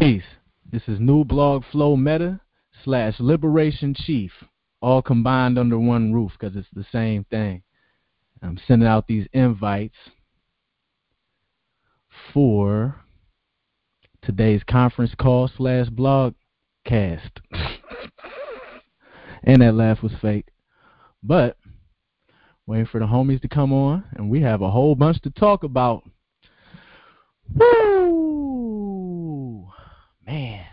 Peace. This is New Blog Flow Meta slash Liberation Chief, all combined under one roof because it's the same thing. I'm sending out these invites for today's conference call slash blog cast. and that laugh was fake. But waiting for the homies to come on, and we have a whole bunch to talk about. Woo! Man.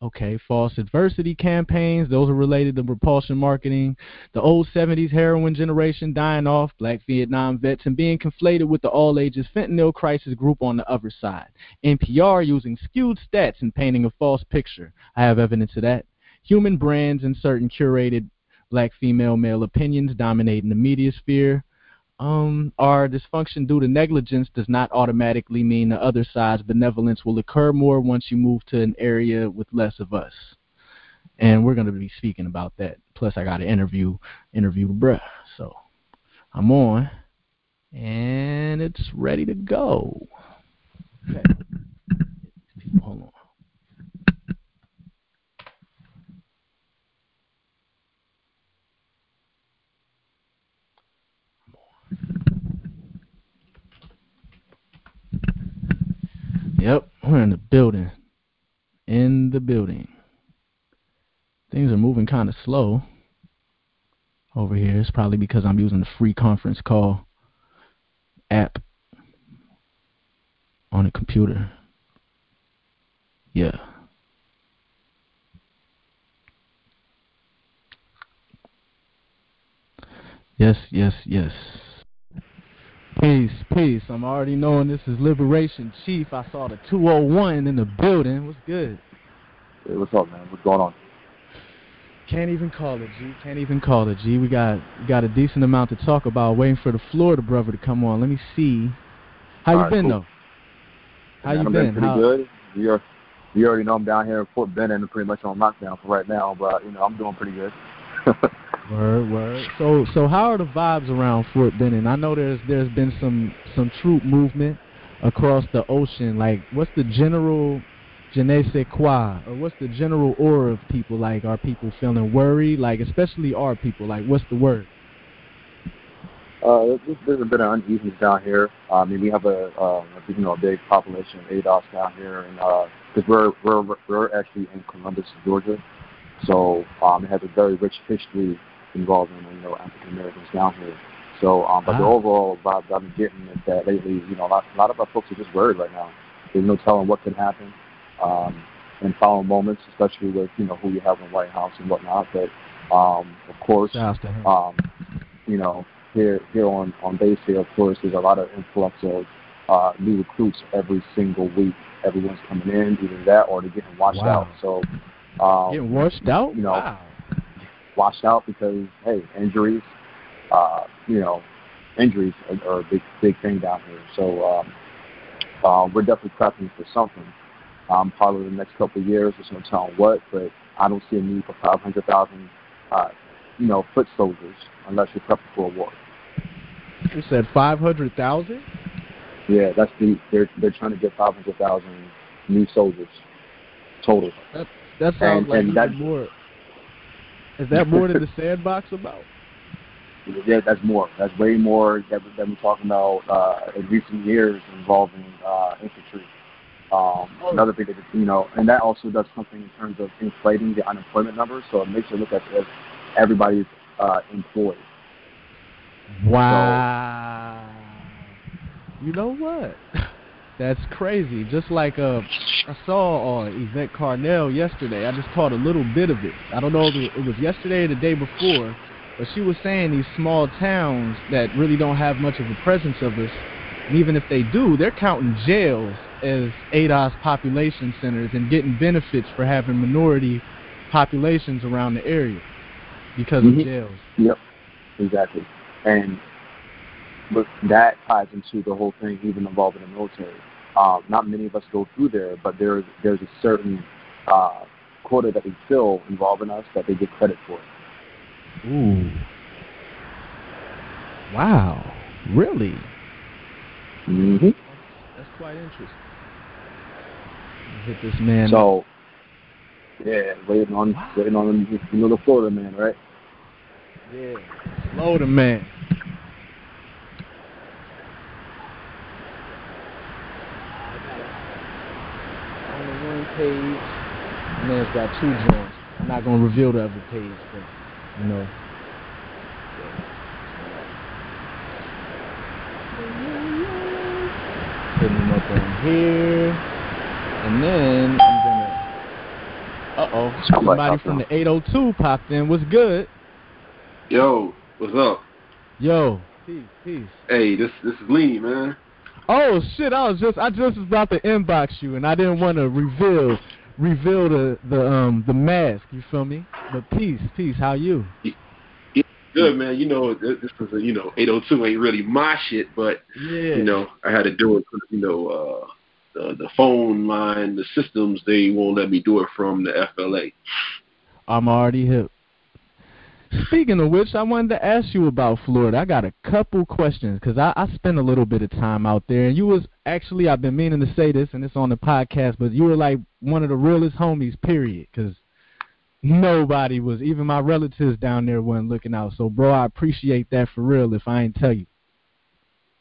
Okay, false adversity campaigns, those are related to repulsion marketing. The old 70s heroin generation dying off, black Vietnam vets, and being conflated with the all ages fentanyl crisis group on the other side. NPR using skewed stats and painting a false picture. I have evidence of that. Human brands and certain curated black female male opinions dominating the media sphere. Um, our dysfunction due to negligence does not automatically mean the other side's benevolence will occur more once you move to an area with less of us. And we're going to be speaking about that. Plus, I got to interview interview bruh. So I'm on, and it's ready to go. Okay. Hold on. Yep, we're in the building. In the building. Things are moving kind of slow over here. It's probably because I'm using the free conference call app on a computer. Yeah. Yes, yes, yes. Peace, peace. I'm already knowing this is Liberation Chief. I saw the 201 in the building. What's good? Hey, what's up, man? What's going on? Can't even call it, G. Can't even call it, G. We got got a decent amount to talk about. Waiting for the Florida brother to come on. Let me see. How All you right, been cool. though? How Man, you I've been? pretty How- good. You are, you already know I'm down here in Fort Benning and pretty much on lockdown for right now, but you know I'm doing pretty good. Word, word. So, so how are the vibes around Fort Benning? I know there's there's been some some troop movement across the ocean. Like, what's the general je ne sais quoi, or what's the general aura of people? Like, are people feeling worried? Like, especially our people. Like, what's the word? uh, there's, a bit of uneasiness down here. Uh, I mean, we have a, uh, you know, a big population of ADOS down here, and because we're we're we're actually in Columbus, Georgia, so um, it has a very rich history involving you know African Americans down here. So, um, but the Ah. overall vibe that I've been getting is that lately, you know, a lot, a lot of our folks are just worried right now. There's no telling what could happen um, in following moments, especially with you know who you have in the White House and whatnot. But um, of course, Shouts to him. um, you know, here here on on base here, of course, there's a lot of influx of uh, new recruits every single week. Everyone's coming in, either that or they're getting washed Wow. out. So, um, Getting washed out. you know, wow. Washed out because hey, injuries, uh, you know, injuries are, are a big big thing down here. So um, uh, we're definitely prepping for something. Um, probably the next couple of years, there's no telling what, but I don't see a need for 500,000, uh, you know, foot soldiers unless you're prepping for a war. You said five hundred thousand. Yeah, that's the they're they're trying to get 500,000 new soldiers total. That that sounds And- like and even more. Is that more than the sandbox about? Yeah, that's more. That's way more that, we- that we're talking about uh, in recent years involving uh, infantry. Um, Oh. Another thing that you know, and that also does something in terms of inflating the unemployment numbers. So it makes it look as if everybody's uh, employed. Wow. You know what? That's crazy. Just like uh, I saw uh, Yvette Carnell yesterday. I just caught a little bit of it. I don't know if it was yesterday or the day before, but she was saying these small towns that really don't have much of a presence of us, and even if they do, they're counting jails as ADOS population centers and getting benefits for having minority populations around the area because Mhm. of jails. Yep, exactly. And but that ties into the whole thing, even involving the military. Um, not many of us go through there, but there's there's a certain uh, quota that they fill involving us that they get credit for. Ooh. Wow. Really? Mm-hmm. That's quite interesting. Hit this man. So, yeah, waiting on wow. waiting on you know the Florida man, right? Yeah, Florida man. On one page, man's got two joints. I'm not gonna reveal the other page, but you know. Putting them up on here. And then I'm gonna Uh oh. Somebody from the eight oh two popped in. What's good? Yo, what's up? Yo, peace, peace. Hey, this this is Lee, man. Oh shit! I was just I just was about to inbox you, and I didn't want to reveal reveal the the um the mask. You feel me? But peace, peace. How you? good, man. You know, this is a, you know, 802 ain't really my shit, but yeah. you know, I had to do it. Cause, You know, uh, the the phone line, the systems, they won't let me do it from the FLA. I'm already hip. Speaking of which, I wanted to ask you about Florida. I got a couple questions because I, I spent a little bit of time out there, and you was actually I've been meaning to say this, and it's on the podcast, but you were like one of the realest homies, period. Because nobody was, even my relatives down there weren't looking out. So, bro, I appreciate that for real. If I ain't tell you.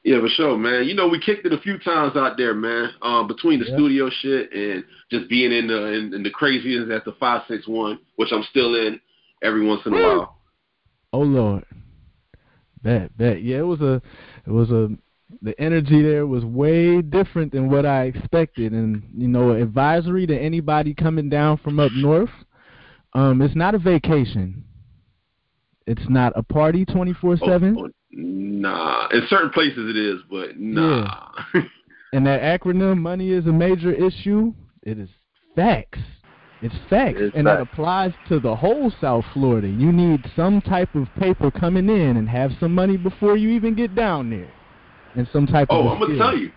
Yeah, for sure, man. You know, we kicked it a few times out there, man. Um, between the studio shit and just being in the in, in the craziness at the five six one, which I'm still in every once in a while. Oh Lord, bet bet. Yeah, it was a it was a the energy there was way different than what I expected, and you know, advisory to anybody coming down from up north. Um, it's not a vacation. It's not a party twenty four seven. Nah, in certain places it is, but nah. Yeah. and that acronym "money is a major issue." It is facts. It's facts, it's and facts. it applies to the whole South Florida. You need some type of paper coming in and have some money before you even get down there, and some type oh, of. Oh, I'm gonna tell you.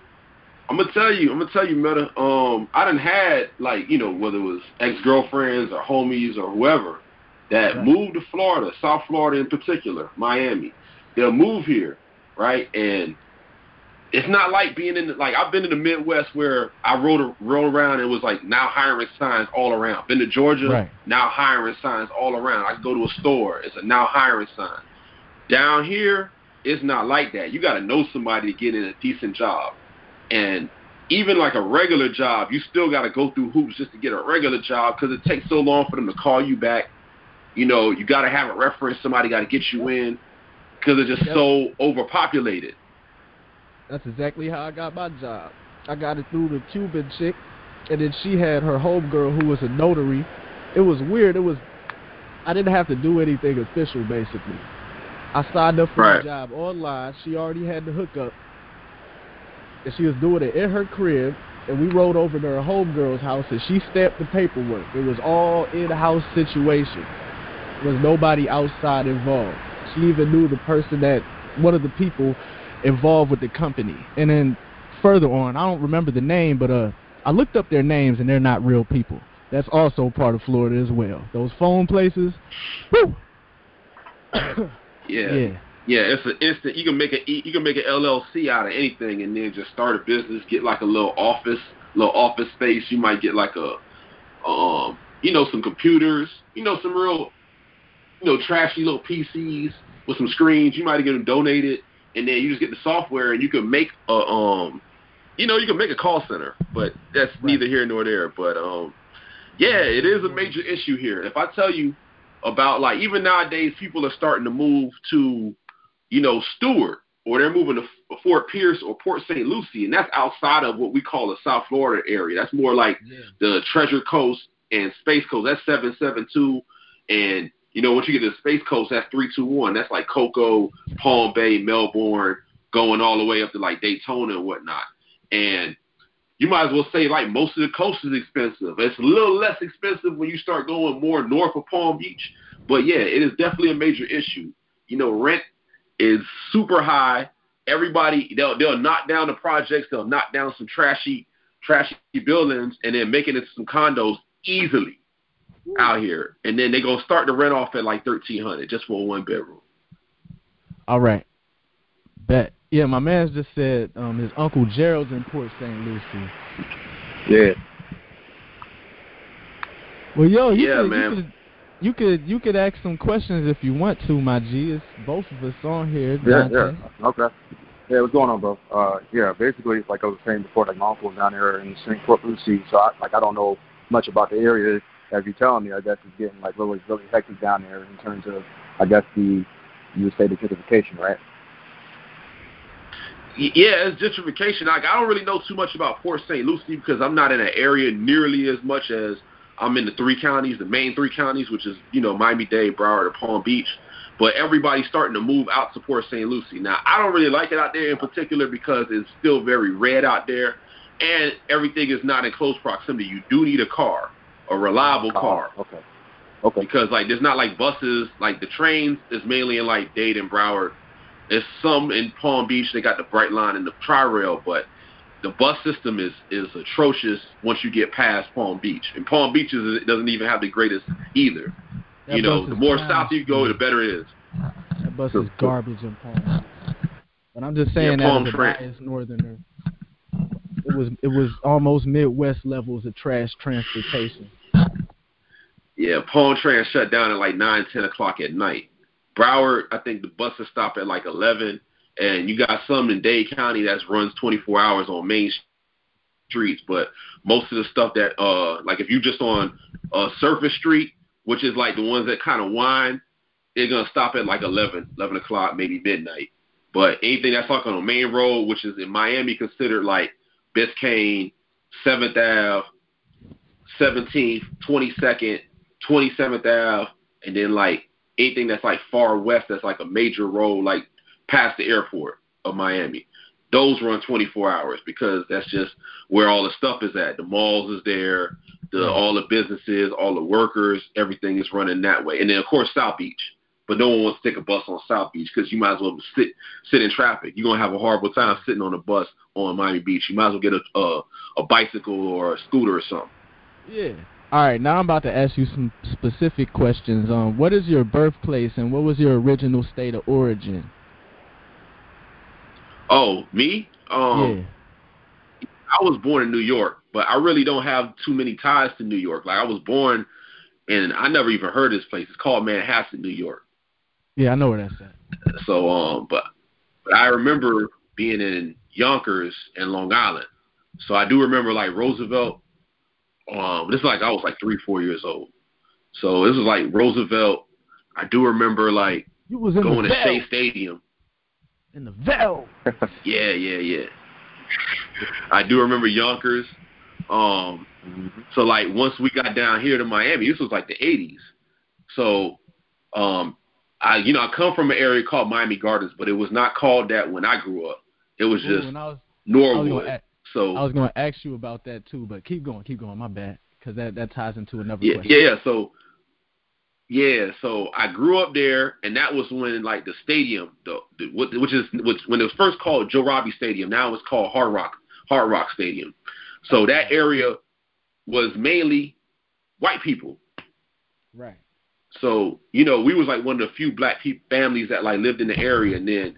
I'm gonna tell you. I'm gonna tell you, Meta. Um, I done had like you know whether it was ex girlfriends or homies or whoever that right. moved to Florida, South Florida in particular, Miami, they'll move here, right? And it's not like being in the, like I've been in the Midwest where I rode a, rode around and it was like now hiring signs all around. Been to Georgia, right. now hiring signs all around. I go to a store, it's a now hiring sign. Down here, it's not like that. You got to know somebody to get in a decent job, and even like a regular job, you still got to go through hoops just to get a regular job because it takes so long for them to call you back. You know, you got to have a reference. Somebody got to get you in because it's just yep. so overpopulated. That's exactly how I got my job. I got it through the Cuban chick, and then she had her homegirl who was a notary. It was weird. It was I didn't have to do anything official basically. I signed up for right. the job online. She already had the hookup, and she was doing it in her crib. And we rode over to her homegirl's house, and she stamped the paperwork. It was all in-house situation. There was nobody outside involved. She even knew the person that one of the people involved with the company. And then further on, I don't remember the name, but uh, I looked up their names and they're not real people. That's also part of Florida as well. Those phone places, whoo. yeah. Yeah. Yeah, it's an instant. You can make a you can make an LLC out of anything, and then just start a business. Get like a little office, little office space. You might get like a, um, you know, some computers. You know, some real, you know, trashy little PCs with some screens. You might get them donated and then you just get the software and you can make a um you know you can make a call center but that's right. neither here nor there but um yeah it is a major issue here if i tell you about like even nowadays people are starting to move to you know stuart or they're moving to fort pierce or port st lucie and that's outside of what we call the south florida area that's more like yeah. the treasure coast and space coast that's 772 and you know, once you get to the Space Coast, that's three two one. That's like Cocoa, Palm Bay, Melbourne, going all the way up to like Daytona and whatnot. And you might as well say like most of the coast is expensive. It's a little less expensive when you start going more north of Palm Beach. But yeah, it is definitely a major issue. You know, rent is super high. Everybody they'll they'll knock down the projects, they'll knock down some trashy trashy buildings and then make it into some condos easily out here, and then they gonna start to rent off at like thirteen hundred just for a one bedroom. All right, bet. Yeah, my man just said um, his uncle Gerald's in Port St. Lucie. Yeah. Well, yo, you Yeah, could, man. You could, you could you could ask some questions if you want to, my G. It's both of us on here. Yeah, Dante. yeah. Okay. Yeah, what's going on, bro? Uh, yeah, basically, like I was saying before, like my uncle down there in St. Port Lucie, so I, like I don't know much about the area. As you're telling me, I guess it's getting like really, really hectic down there in terms of, I guess the, you would say the gentrification, right? Yeah, it's gentrification. Like I don't really know too much about Port St. Lucie because I'm not in an area nearly as much as I'm in the three counties, the main three counties, which is you know Miami Dade, Broward, or Palm Beach. But everybody's starting to move out to Port St. Lucie. Now I don't really like it out there in particular because it's still very red out there, and everything is not in close proximity. You do need a car, a reliable oh, car. Oh, okay. Okay. because like there's not like buses like the trains is mainly in like Dade and Broward. There's some in Palm Beach. They got the Brightline and the Tri Rail, but the bus system is is atrocious once you get past Palm Beach. And Palm Beach is, it doesn't even have the greatest either. That you know, the more trash, south you go, the better it is. That bus is garbage in Palm. But I'm just saying Yeah, Palm that as a Trent. biased northerner, it was it was almost Midwest levels of trash transportation. Yeah, Palm Trans shut down at like nine, ten o'clock at night. Broward, I think the buses stop at like eleven, and you got some in Dade County that runs twenty four hours on main streets. But most of the stuff that, uh, like if you just on uh, Surface Street, which is like the ones that kind of wind, they're gonna stop at like 11, 11 o'clock, maybe midnight. But anything that's like on a main road, which is in Miami considered like Biscayne, Seventh Ave, Seventeenth, Twenty Second, Twenty Seventh Ave, and then like anything that's like far west, that's like a major road, like past the airport of Miami. Those run 24 hours because that's just where all the stuff is at. The malls is there, the mm-hmm. all the businesses, all the workers, everything is running that way. And then of course South Beach. But no one wants to take a bus on South Beach because you might as well sit sit in traffic. You're gonna have a horrible time sitting on a bus on Miami Beach. You might as well get a a, a bicycle or a scooter or something. Yeah. All right, now I'm about to ask you some specific questions. Um, what is your birthplace and what was your original state of origin? Oh, me? Um, yeah. I was born in New York, but I really don't have too many ties to New York. Like I was born, and I never even heard of this place. It's called Manhasset, New York. Yeah, I know where that's at. So, um, but but I remember being in Yonkers and Long Island. So I do remember like Roosevelt. Um, this is like I was like three, four years old. So this was like Roosevelt. I do remember like You was in going to Vel. Shea Stadium. In the Vel. Yeah, yeah, yeah. I do remember Yonkers. Um, Mhm. so like once we got down here to Miami, this was like the '80s. So, um, I you know I come from an area called Miami Gardens, but it was not called that when I grew up. It was just and I was, I was Norwood. So I was going to ask you about that too, but keep going, keep going. My bad, because that that ties into another yeah, question. yeah, yeah. So yeah, so I grew up there, and that was when like the stadium, the, the which is which, when it was first called Joe Robbie Stadium. Now it's called Hard Rock Hard Rock Stadium. So that area was mainly white people. Right. So you know, we was like one of the few black people families that like lived in the area, and then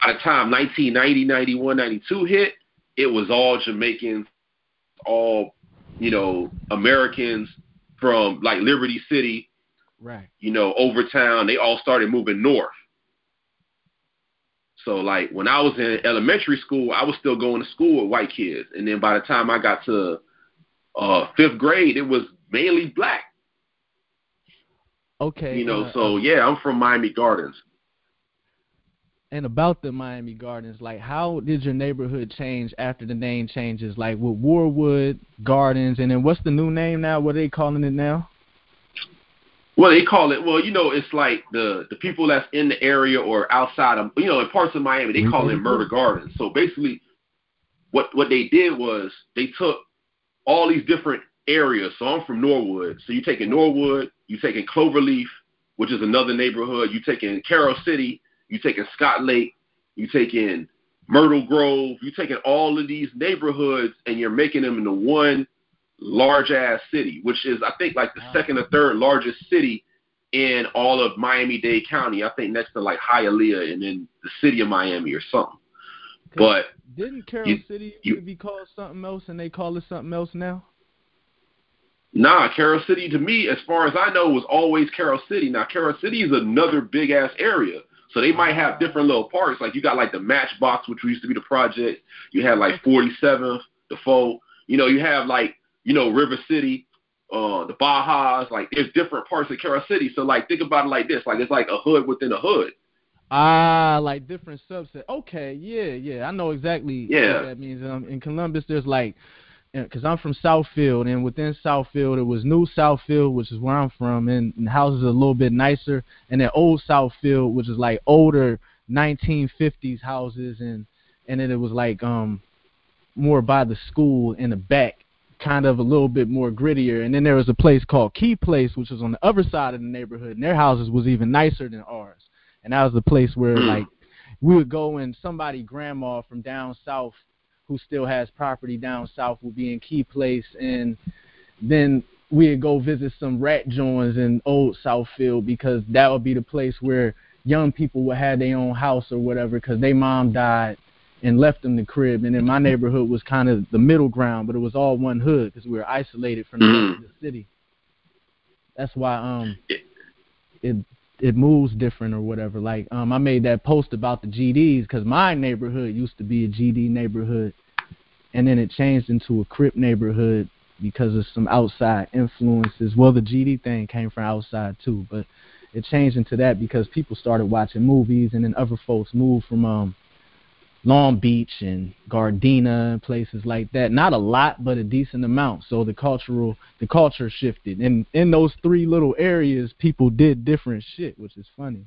by the time 1990, 91, 92 hit, it was all Jamaicans, all you know Americans from like Liberty City, Right. you know, Overtown. They all started moving north. So like when I was in elementary school, I was still going to school with white kids, and then by the time I got to uh fifth grade, it was mainly black. Okay. You know, uh, so uh, yeah, I'm from Miami Gardens. And about the Miami Gardens, like how did your neighborhood change after the name changes? Like with Warwood Gardens, and then what's the new name now? What are they calling it now? Well, they call it. Well, you know, it's like the the people that's in the area or outside of, you know, in parts of Miami, they call it mm-hmm. Murder Gardens. So basically, what what they did was they took all these different areas. So I'm from Norwood. So you're taking Norwood, you're taking Cloverleaf, which is another neighborhood. You're taking Carol City, you taking Scott Lake, you taking Myrtle Grove. You taking all of these neighborhoods and you're making them into one large ass city, which is I think like the Wow. second or third largest city in all of Miami Dade County. I think next to like Hialeah and then the city of Miami or something. But Didn't Carol You- City you- be called something else, and they call it something else now? Nah, Carol City to me, as far as I know, was always Carol City. Now Carol City is another big ass area. So they might have different little parts. Like you got like the Matchbox, which used to be the project. You had like 47th, the Foe. You know, you have like you know River City, uh, the Bajas. Like there's different parts of Carol City. So like think about it like this. Like it's like a hood within a hood. Ah, like different subsets. Okay, yeah, yeah, I know exactly Yeah. what that means. Um, in Columbus, there's like, because I'm from Southfield, and within Southfield, it was New Southfield, which is where I'm from, and, and houses are a little bit nicer, and then Old Southfield, which is like older 1950s houses, and and then it was like um more by the school in the back, kind of a little bit more grittier, and then there was a place called Key Place, which was on the other side of the neighborhood, and their houses was even nicer than ours and that was the place where Mm. like we would go and somebody grandma from down south who still has property down south would be in key place and then we'd go visit some rat joints in old southfield because that would be the place where young people would have their own house or whatever because their mom died and left them the crib. And then my neighborhood was kind of the middle ground but it was all one hood because we were isolated from the the city. That's why um it it moves different or whatever. Like um, I made that post about the GDs because my neighborhood used to be a GD neighborhood, and then it changed into a Crip neighborhood because of some outside influences. Well, the GD thing came from outside too, but it changed into that because people started watching movies, and then other folks moved from um, Long Beach and Gardena and places like that. Not a lot, but a decent amount. So the cultural the culture shifted. And in those three little areas people did different shit, which is funny.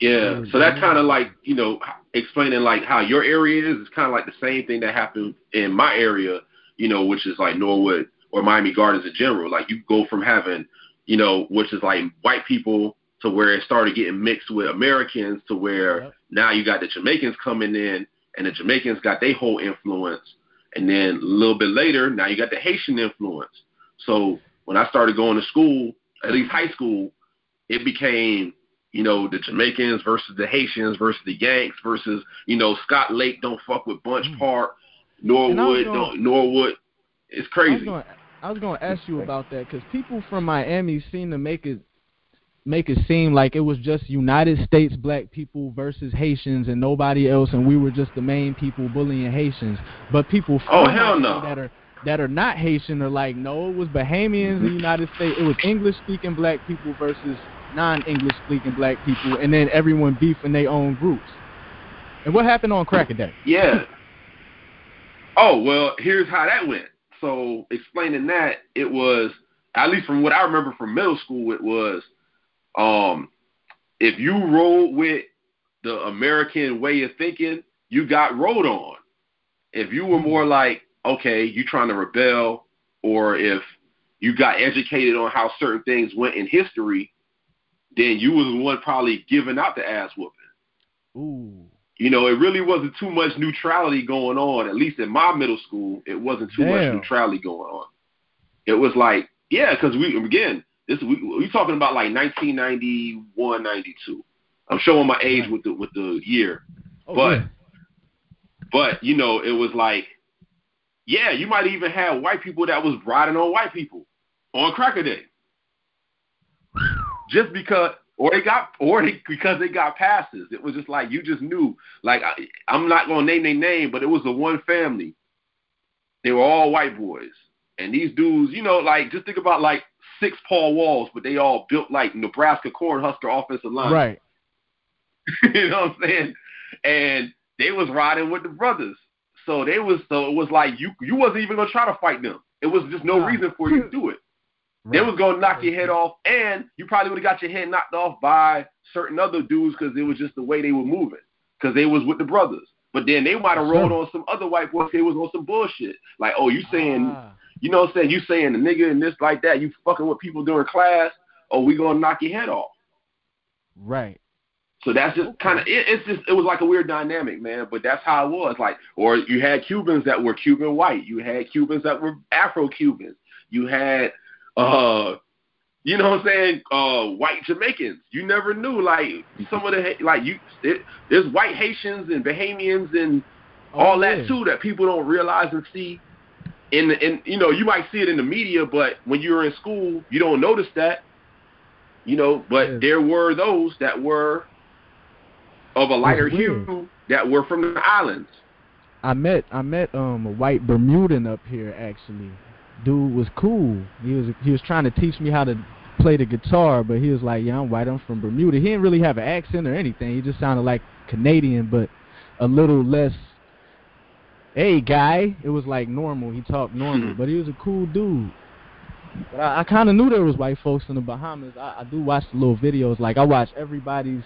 Yeah, so that mm-hmm. kind of like you know explaining like how your area is is kind of like the same thing that happened in my area, you know, which is like Norwood or Miami Gardens in general. Like you go from having, you know, which is like white people to where it started getting mixed with Americans to where Yep. now you got the Jamaicans coming in and the Jamaicans got their whole influence, and then a little bit later now you got the Haitian influence. So when I started going to school, at least high school, it became you know, the Jamaicans versus the Haitians versus the Yanks versus, you know, Scott Lake don't fuck with Bunche Mm. Park, And I was Norwood gonna- don't Norwood. It's crazy. I was going to ask you about that cuz people from Miami seem to make it make it seem like it was just United States black people versus Haitians and nobody else and we were just the main people bullying Haitians. But people from Oh, hell no. that are that are not Haitian are like, no, it was Bahamians in the United States. It was English speaking black people versus non English speaking black people, and then everyone beef in their own groups. And what happened on Cracker Day? Yeah. Oh well, here's how that went. So explaining that, it was at least from what I remember from middle school, it was um if you rolled with the American way of thinking, you got rolled on. If you were more like, okay, you trying to rebel, or if you got educated on how certain things went in history, then you was the one probably giving out the ass whooping. Ooh. You know, it really wasn't too much neutrality going on. At least in my middle school, it wasn't too much neutrality going on. It was like, yeah, because we again, this we we talking about like 1991, 92. I'm showing my age with the with the year, Oh, but yeah. but you know, it was like, yeah, you might even have white people that was riding on white people on Cracker Day, just because, or they got, or they, because they got passes. It was just like you just knew. Like I, I'm not gonna name their name, but it was the one family. They were all white boys, and these dudes, you know, like just think about like six Paul Walls, but they all built like Nebraska Cornhusker offensive line. right. you know what I'm saying? And they was riding with the brothers. So they was so it was like you you wasn't even gonna try to fight them. It was just no reason for you to do it. They was gonna knock your head off, and you probably would have got your head knocked off by certain other dudes because it was just the way they were moving. Because they was with the brothers. But then they might have rolled on some other white boys. They was on some bullshit. Like, oh, you saying, Ah. you know what I'm saying? You saying the nigga and this like that. You fucking with people during class. Oh, we gonna knock your head off. Right. So that's just Okay. kind of it, it's just it was like a weird dynamic, man. But that's how it was. Like, or you had Cubans that were Cuban white. You had Cubans that were Afro Cubans. You had, uh, you know what I'm saying, uh, white Jamaicans. You never knew. Like some of the like you, it, there's white Haitians and Bahamians and all Oh, that yeah. too that people don't realize and see. in the, in you know you might see it in the media, but when you're in school, you don't notice that. You know, but Yeah. there were those that were of a lighter hue that were from the islands. I met I met um a white Bermudan up here actually. Dude was cool. He was he was trying to teach me how to play the guitar, but he was like, "Yeah, I'm white. I'm from Bermuda." He didn't really have an accent or anything. He just sounded like Canadian, but a little less. Hey, guy. It was like normal. He talked normal, but he was a cool dude. But I, I kind of knew there was white folks in the Bahamas. I, I do watch the little videos. Like I watch everybody's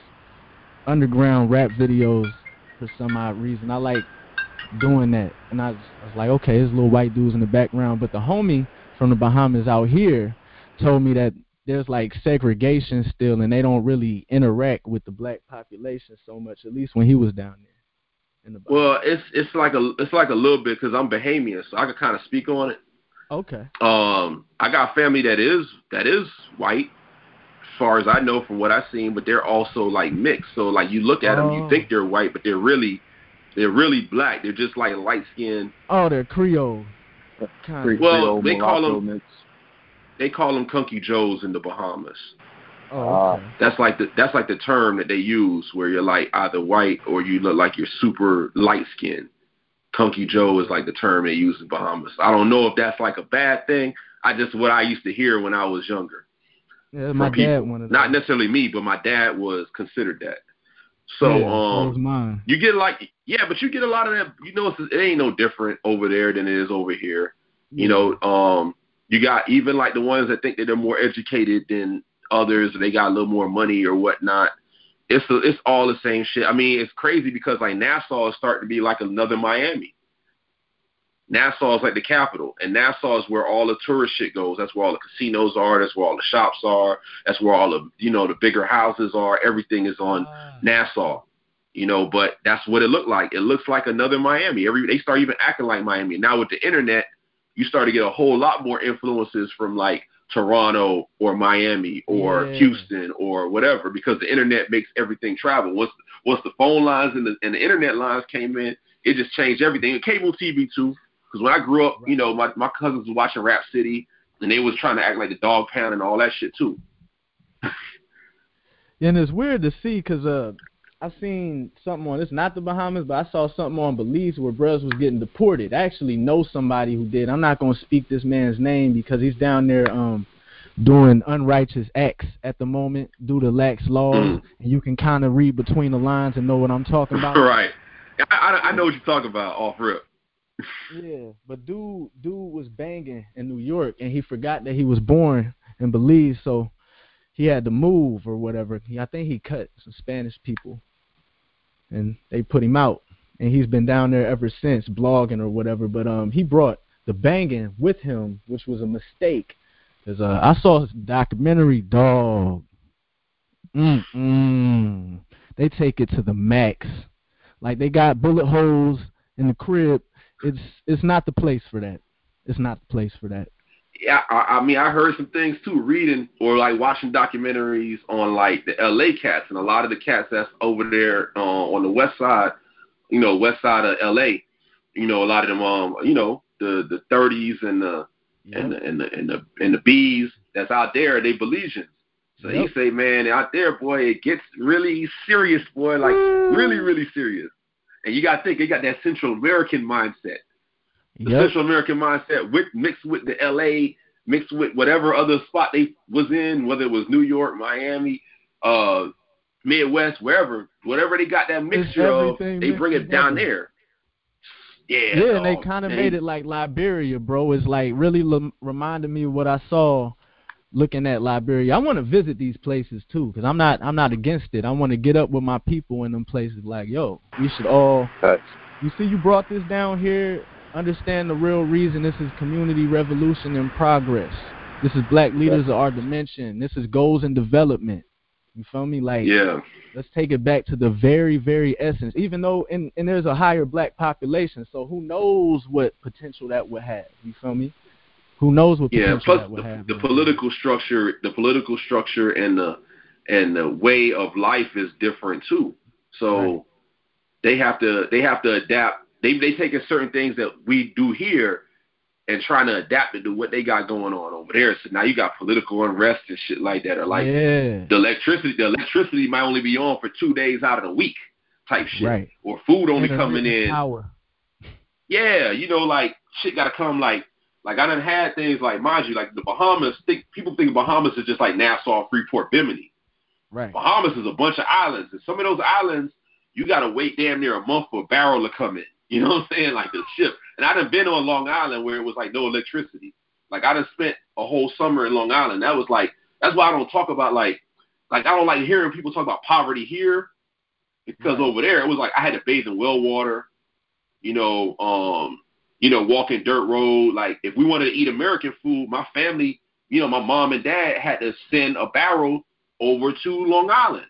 underground rap videos for some odd reason. I like doing that, and I was, I was like, okay, there's little white dudes in the background. But the homie from the Bahamas out here told me that there's like segregation still, and they don't really interact with the black population so much. At least when he was down there in the Bahamas. Well, it's it's like a it's like a little bit because I'm Bahamian, so I could kind of speak on it. okay, Um, I got family that is that is white, as far as I know from what I've seen, but they're also like mixed. So like you look at them, Oh. you think they're white, but they're really they're really black. They're just like light skinned. oh, they're Creole. Kind Creole, of. Well, they call them- mix. They call them Conchy Joes in the Bahamas. Oh, okay. That's like the that's like the term that they use where you're like either white or you look like you're super light skinned. Conchy Joe is like the term they use in Bahamas. I don't know if that's like a bad thing. I just what I used to hear when I was younger. yeah, my people. dad wanted Not necessarily me, but my dad was considered that. So yeah, so was um mine. you get like yeah, but you get a lot of that you know it's, it ain't no different over there than it is over here. You know, um you got even like the ones that think that they're more educated than others, or they got a little more money or whatnot. It's a, it's all the same shit. I mean, it's crazy because like Nassau is starting to be like another Miami. Nassau is like the capital, and Nassau is where all the tourist shit goes. That's where all the casinos are. That's where all the shops are. That's where all the you know the bigger houses are. Everything is on Ah. Nassau. You know, but that's what it looked like. It looks like another Miami. Every they start even acting like Miami. Now with the internet, you start to get a whole lot more influences from like Toronto or Miami or Yeah. Houston or whatever because the internet makes everything travel. Once once the phone lines and the and the internet lines came in, it just changed everything. And cable TV too. Because when I grew up, you know, my my cousins was watching Rap City and they was trying to act like the dog pound and all that shit too. And it's weird to see because uh, I seen something on it's not the Bahamas, but I saw something on Belize where brothers was getting deported. I actually know somebody who did. I'm not gonna speak this man's name because he's down there um doing unrighteous acts at the moment due to lax laws, Mm. and you can kind of read between the lines and know what I'm talking about. right. I, I I know what you're talking about off rip. Yeah, but dude, dude was banging in New York, and he forgot that he was born in Belize, so he had to move or whatever. He, I think he cut some Spanish people, and they put him out, and he's been down there ever since, blogging or whatever. But um, he brought the banging with him, which was a mistake, cause uh, I saw his documentary, dog. Mm mm. They take it to the max. Like they got bullet holes in the crib it's it's not the place for that. It's not the place for that. Yeah, I, I mean, I heard some things too, reading or like watching documentaries on like the LA cats and a lot of the cats that's over there uh, on the west side, you know, west side of LA. You know, a lot of them, um, you know, the the 30s and the and the and the and the and the bees that's out there, they Belizeans. So Yep. he say, man, out there, boy, it gets really serious, boy, like really, really serious. And you got to think, they got that Central American mindset the Yep. Central American mindset with, mixed with the LA, mixed with whatever other spot they was in, whether it was New York, Miami, uh, Midwest, wherever, whatever they got that mixture of, they bring it mixed down there. Yeah, Yeah, and they kind of made it like Liberia, bro. It's like really l- reminded me of what I saw looking at Liberia. I want to visit these places too, because I'm not I'm not against it. I want to get up with my people in them places. Like, yo, we should all. Facts. You see, you brought this down here. Understand the real reason. This is community revolution in progress. This is black leaders of our dimension. This is goals and development. You feel me? Like, Yeah, let's take it back to the very, very essence. Even though, and and there's a higher black population, so who knows what potential that would have? You feel me? Who knows what yeah. potential that would the, have? the political structure, the political structure, and the and the way of life is different too. So Right. they have to they have to adapt. They they take in certain things that we do here and trying to adapt it to what they got going on over there. So now you got political unrest and shit like that, or like yeah. the electricity. The electricity might only be on for two days out of the week, type shit, Right. or food only coming in. Power. Yeah, you know, like shit got to come. Like, like I done had things like, mind you, like the Bahamas. Think people think Bahamas is just like Nassau, Freeport, Bimini. Right. Bahamas is a bunch of islands, and some of those islands you gotta wait damn near a month for a barrel to come in. You know what I'm saying? Like the ship. And I done been on Long Island where it was like no electricity. Like I done spent a whole summer in Long Island. That was like that's why I don't talk about like like I don't like hearing people talk about poverty here because over there it was like I had to bathe in well water, you know, um, you know, walking dirt road. Like if we wanted to eat American food, my family, you know, my mom and dad had to send a barrel over to Long Island.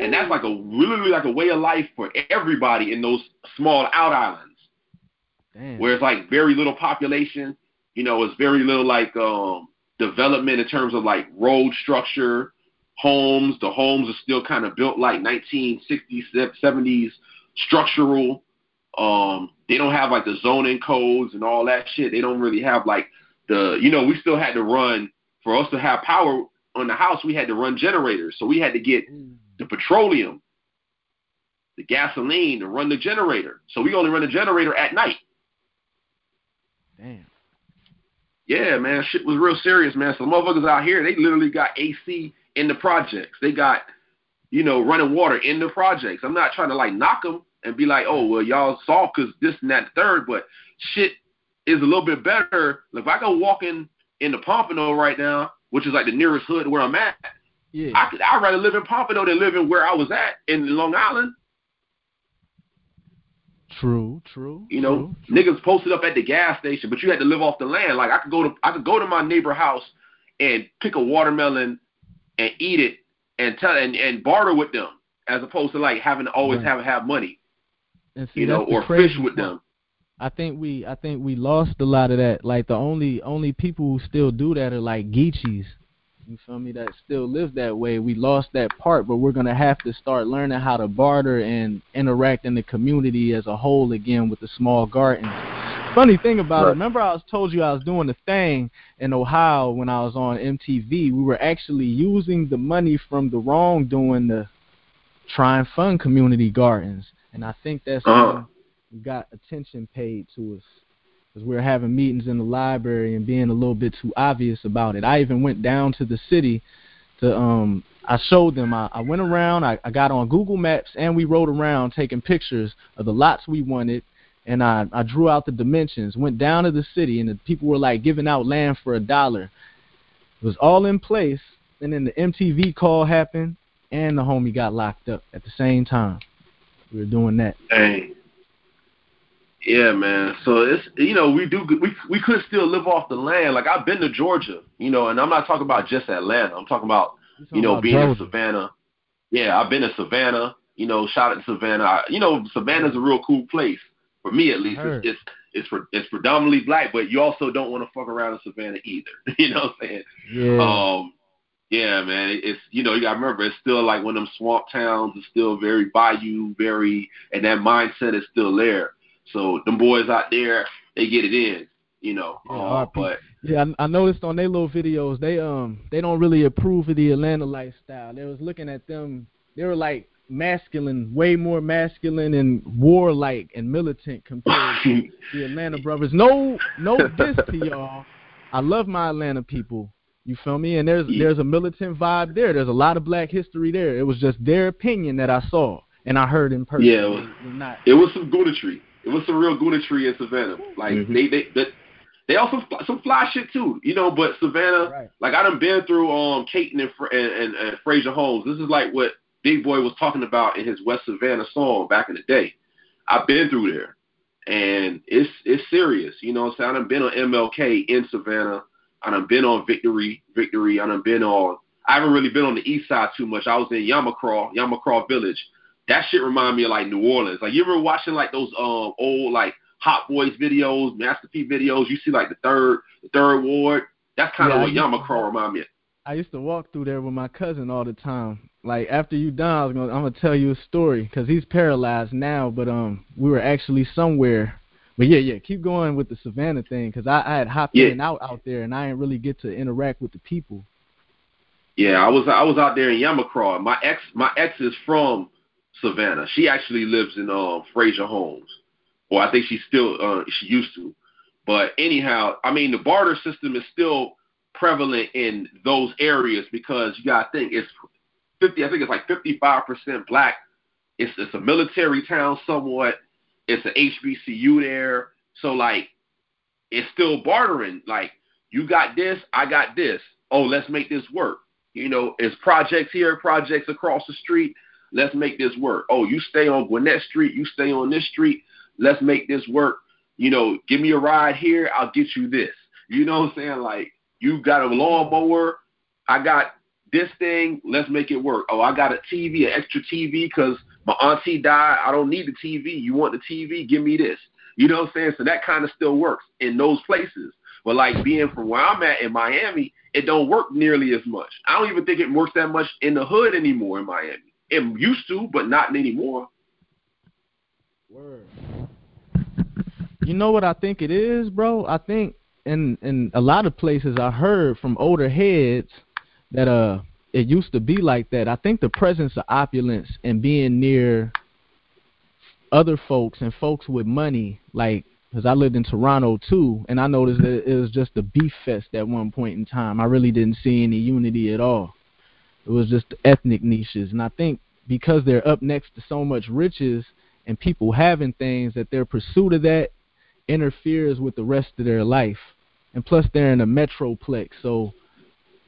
And that's like a really like a way of life for everybody in those small out islands Damn. where it's like very little population. You know, it's very little like um development in terms of like road structure, homes. The homes are still kind of built like 1960s, 70s structural. Um, they don't have like the zoning codes and all that shit. They don't really have like the you know we still had to run for us to have power on the house. We had to run generators, so we had to get the petroleum, the gasoline to run the generator. So we only run the generator at night. Damn. Yeah, man, shit was real serious, man. So the motherfuckers out here, they literally got AC in the projects. They got, you know, running water in the projects. I'm not trying to like knock them and be like, oh, well, y'all soft because this and that and third, but shit is a little bit better. If I go walking in the Pompano right now, which is like the nearest hood where I'm at, Yeah. I could I'd rather live in Pompano than live in where I was at in Long Island. True. True. You know, true, niggas posted up at the gas station, but you had to live off the land. Like I could go to I could go to my neighbor house and pick a watermelon and eat it and tell and, and barter with them as opposed to like having to always Right. have have money, And see, you know, or fish with part. them. I think we I think we lost a lot of that. Like the only only people who still do that are like Geechees. You feel me? That still live that way. We lost that part, but we're gonna have to start learning how to barter and interact in the community as a whole again with the small gardens. Funny thing about it, remember I was told you I was doing a thing in Ohio when I was on MTV. We were actually using the money from the wrongdoing to try and fund community gardens, and I think that's Uh-huh. got attention paid to us because we were having meetings in the library and being a little bit too obvious about it. I even went down to the city to um I showed them I, I went around, I, I got on Google Maps and we rode around taking pictures of the lots we wanted and I, I drew out the dimensions, went down to the city and the people were like giving out land for a dollar. It was all in place and then the MTV call happened and the homie got locked up at the same time. We were doing that. Dang. Yeah, man. So it's you know we do we we could still live off the land. Like I've been to Georgia, you know, and I'm not talking about just Atlanta. I'm talking about you know, about being in Savannah. Yeah, I've been to Savannah. You know, shout out to Savannah. I, you know, Savannah's a real cool place for me at least. It's, it's it's it's predominantly black, but you also don't want to fuck around in Savannah either. you know what I'm saying? Yeah. Um, yeah, man. It's you know you gotta remember it's still like one of them swamp towns. It's still very bayou, very, and that mindset is still there. So them boys out there, they get it in. You know, Yeah, uh, but Yeah, I, I noticed on their little videos they um they don't really approve of the Atlanta lifestyle. They was looking at them. They were like masculine, way more masculine and warlike and militant compared to the Atlanta brothers. No, no diss to y'all. I love my Atlanta people. You feel me? And there's Yeah. there's a militant vibe there. There's a lot of black history there. It was just their opinion that I saw and I heard in person. Yeah, it was- It was not. it was some goonetry. It was some real goonetry in Savannah. Like Mm-hmm. Mhm. they they that they also some fly shit too, you know. But Savannah, Right. like I done been through um Kayton and and, and, and Frazier Homes. This is like what Big Boi was talking about in his West Savannah song back in the day. I've been through there, and it's it's serious. You know, saying I done been on MLK in Savannah. I done been on Victory, Victory. I done been on. I haven't really been on the East Side too much. I was in Yamacraw, Yamacraw Village. That shit remind me of like New Orleans. Like you ever watching like those um old like Hot Boys videos, Master P videos? You see like the third the third ward. That's kind of what Yamacraw remind me. of. I used to walk through there with my cousin all the time. Like after you done, I was gonna, I'm gonna tell you a story because he's paralyzed now. But um, we were actually somewhere but yeah, yeah, keep going with the Savannah thing because I, I had hopped yeah. in and out out there, and I didn't really get to interact with the people. Yeah, I was I was out there in Yamacraw. My ex my ex is from Savannah. She actually lives in um Frazier Homes, or I think she's still uh, she used to. But anyhow, I mean the barter system is still prevalent in those areas because you gotta think it's fifty. I think it's like fifty five percent black. It's it's a military town somewhat. It's an HBCU there, so like it's still bartering. Like you got this, I got this. Oh, let's make this work. You know, it's projects here, projects across the street. Let's make this work. Oh, you stay on Gwinnett Street, you stay on this street. Let's make this work. You know, give me a ride here, I'll get you this. You know what I'm saying? Like, you got a lawnmower, I got this thing, let's make it work. Oh, I got a TV, an extra TV because my auntie died. I don't need the TV. You want the TV? Give me this. You know what I'm saying? So that kind of still works in those places. But like being from where I'm at in Miami, it don't work nearly as much. I don't even think it works that much in the hood anymore in Miami. It used to, but not anymore. Word. You know what I think it is, bro? I think in in a lot of places I heard from older heads that uh it used to be like that. I think the presence of opulence and being near other folks and folks with money, like because I lived in Toronto too, and I noticed that it was just a beef fest at one point in time. I really didn't see any unity at all. It was just ethnic niches, and I think because they're up next to so much riches and people having things, that their pursuit of that interferes with the rest of their life. And plus, they're in a metroplex, so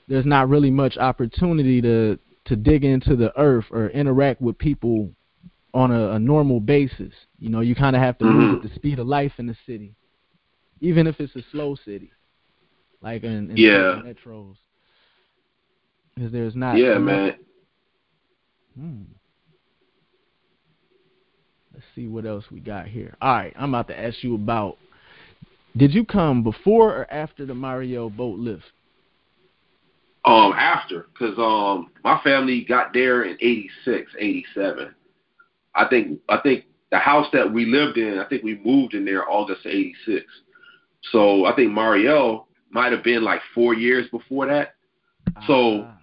there's not really much opportunity to to dig into the earth or interact with people on a, a normal basis. You know, you kind of have to mm-hmm. move at the speed of life in the city, even if it's a slow city, like in, in yeah. metros. Because there's not. Yeah, man. Hmm. Let's see what else we got here. All right, I'm about to ask you about. Did you come before or after the Mariel boat lift? Um, after, cause um, my family got there in '86, '87. I think I think the house that we lived in, I think we moved in there August '86. So I think Mariel might have been like four years before that. So, uh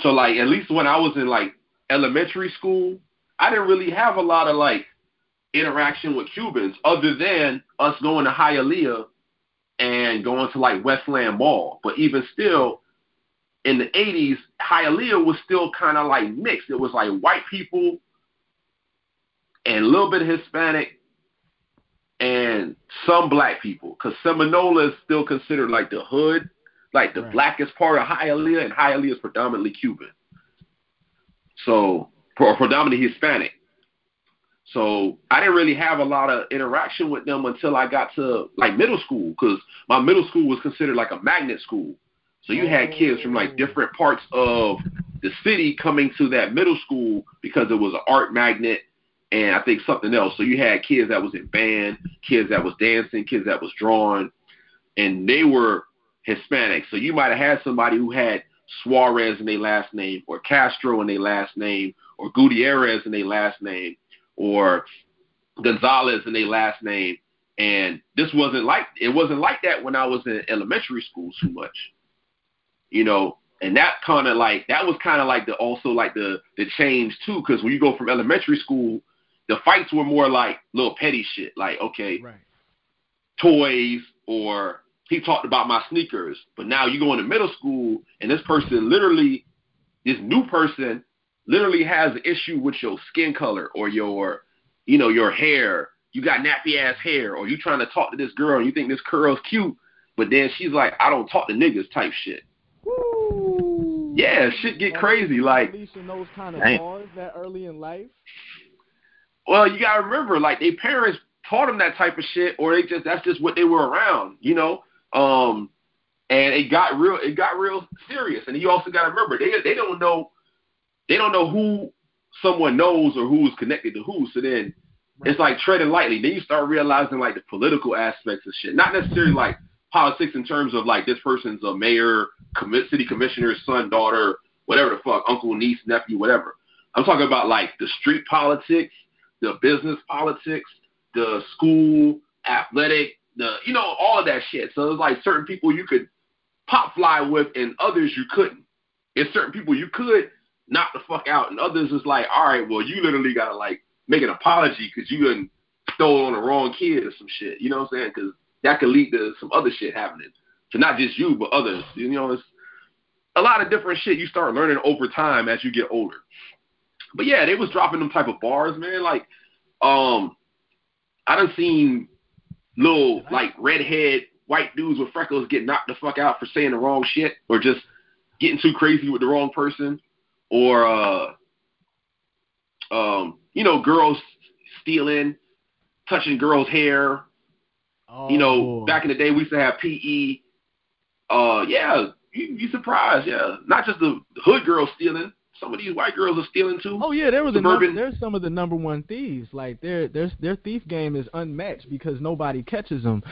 so like at least when I was in like elementary school, I didn't really have a lot of like interaction with Cubans other than us going to Hialeah and going to like Westland Mall. But even still, in the 80s, Hialeah was still kind of like mixed. It was like white people and a little bit of Hispanic and some black people, because Seminola is still considered like the hood, like the right. blackest part of Hialeah, and Hialeah is predominantly Cuban. So, or predominantly Hispanic. So I didn't really have a lot of interaction with them until I got to like middle school, because my middle school was considered like a magnet school. So you had kids from like oh. different parts of the city coming to that middle school because it was an art magnet and I think something else. So you had kids that was in band, kids that was dancing, kids that was drawing, and they were Hispanic. So you might have had somebody who had Suarez in their last name, or Castro in their last name, or Gutierrez in their last name, or Gonzalez in their last name. And this wasn't like it wasn't like that when I was in elementary school too much. You know, and that kind of like that was kind of like the also like the the change too because when you go from elementary school the fights were more like little petty shit, like okay, right. toys or he talked about my sneakers. But now you go into middle school and this person literally, this new person literally has an issue with your skin color or your, you know, your hair. You got nappy ass hair, or you trying to talk to this girl and you think this girl's cute, but then she's like, I don't talk to niggas type shit. Woo. Yeah, shit get crazy. Like those kind of bars that early in life. Well, you gotta remember, like their parents taught them that type of shit, or they just that's just what they were around, you know. Um, and it got real, it got real serious. And you also gotta remember, they they don't know, they don't know who someone knows or who's connected to who. So then it's like treading lightly. Then you start realizing like the political aspects of shit, not necessarily like politics in terms of like this person's a mayor, commit city commissioner's son, daughter, whatever the fuck, uncle, niece, nephew, whatever. I'm talking about like the street politics the business politics, the school, athletic, the you know all of that shit. So it's like certain people you could pop fly with, and others you couldn't. It's certain people you could knock the fuck out, and others is like, all right, well you literally gotta like make an apology because you done stole on the wrong kid or some shit. You know what I'm saying? Because that could lead to some other shit happening to not just you but others. You know, it's a lot of different shit you start learning over time as you get older. But yeah, they was dropping them type of bars, man. Like, um, I done seen little like redhead white dudes with freckles get knocked the fuck out for saying the wrong shit or just getting too crazy with the wrong person or uh um you know girls stealing touching girls hair. Oh, you know back in the day we used to have pe uh yeah you you surprised yeah. Not just the hood girls stealing some of these white girls are stealing too Oh yeah, there was a number, there's some of the number one thieves. Like their their their thief game is unmatched because nobody catches them.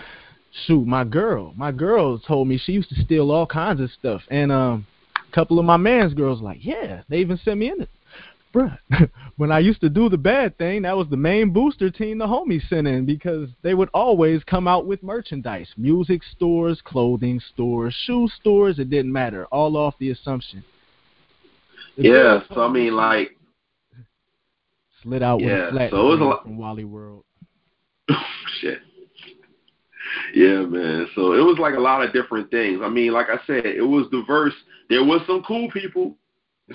Shoot, my girl, my girl told me she used to steal all kinds of stuff, and um, a couple of my man's girls like, yeah, they even sent me in it. Bruh, when I used to do the bad thing, that was the main booster team the homies sent in because they would always come out with merchandise, music stores, clothing stores, shoe stores. It didn't matter, all off the assumption. Yeah so i mean like slid out with Yeah, a flat so it was a lot- from Wally World. shit. Yeah, man. So it was like a lot of different things. I mean, like I said, it was diverse. There was some cool people.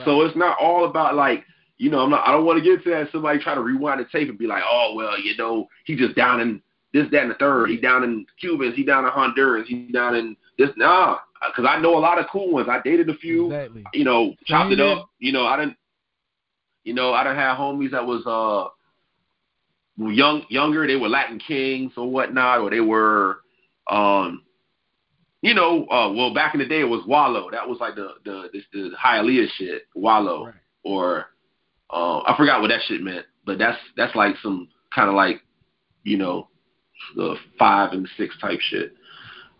So it's not all about like, you know, I'm not I don't want to get to that somebody try to rewind the tape and be like, Oh well, you know, he just down in this, that, and the third. He down in Cubans, he down in Honduras, he down in this nah. Because I know a lot of cool ones. I dated a few Exactly. you know, chopped it up. You know, I didn't. You know, I done had homies that was uh young, younger. They were Latin kings or whatnot, or they were, um, you know, uh, well back in the day it was Wallow. That was like the the the, the Hialeah shit, Wallow, Right. or uh, I forgot what that shit meant, but that's that's like some kind of like, you know, the five and six type shit.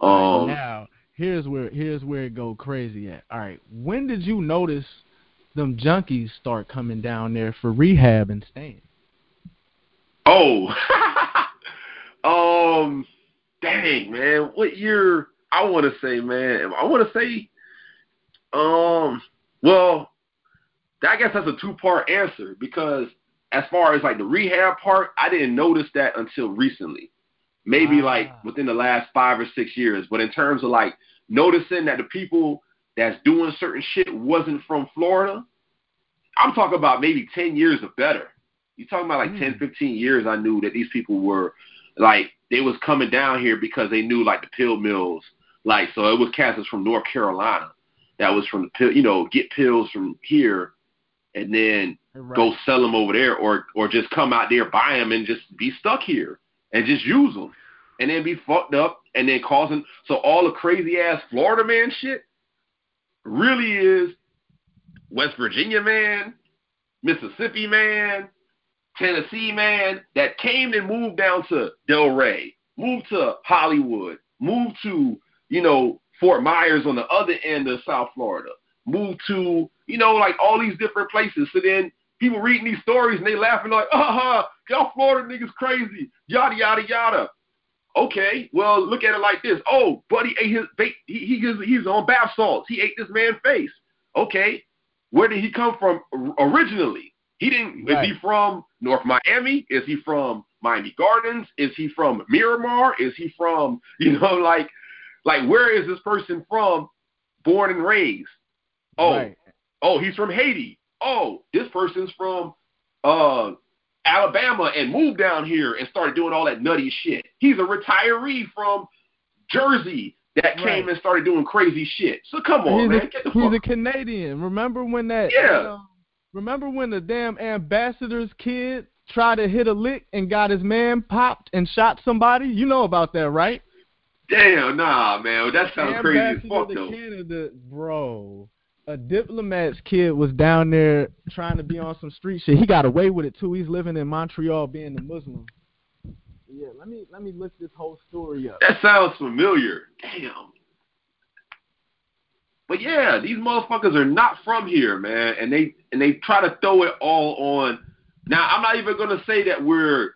Um, now, here's where here's where it go crazy at. All right, when did you notice them junkies start coming down there for rehab and staying? Oh, um, dang man, what year? I want to say, man, I want to say, um, well, I guess that's a two-part answer because as far as like the rehab part, I didn't notice that until recently, maybe Ah. like within the last five or six years. But in terms of like noticing that the people that's doing certain shit wasn't from Florida, I'm talking about maybe ten years or better. You talking about like Mm. 10, 15 years I knew that these people were like they was coming down here because they knew like the pill mills. Like so it was cats that's from North Carolina that was from the pill you know, get pills from here and then Right. go sell them over there or or just come out there buy them and just be stuck here and just use them and then be fucked up and then causing so all the crazy ass Florida man shit really is West Virginia man, Mississippi man, Tennessee man that came and moved down to Delray, moved to Hollywood, moved to, you know, Fort Myers on the other end of South Florida, moved to, you know, like all these different places. So then people reading these stories and they laughing like, uh-huh, y'all Florida niggas crazy, yada, yada, yada. Okay, well, look at it like this. Oh, Buddy ate his, he, he, he's on bath salts. He ate this man's face. Okay, where did he come from originally? He didn't. Right. Is he from North Miami? Is he from Miami Gardens? Is he from Miramar? Is he from you know like like where is this person from? Born and raised. Oh, Right. oh, he's from Haiti. Oh, this person's from uh Alabama and moved down here and started doing all that nutty shit. He's a retiree from Jersey that came and started doing crazy shit. So come on, he's man, a, he's fuck. a Canadian. Remember when that? Yeah. um, remember when the damn ambassador's kid tried to hit a lick and got his man popped and shot somebody? You know about that, right? Damn, nah, man, that sounds crazy as fuck though. Canada, bro. A diplomat's kid was down there trying to be on some street shit. He got away with it too. He's living in Montreal, being a Muslim. Yeah, let me let me look this whole story up. That sounds familiar. Damn. But yeah, these motherfuckers are not from here, man, and they and they try to throw it all on. Now, I'm not even gonna say that we're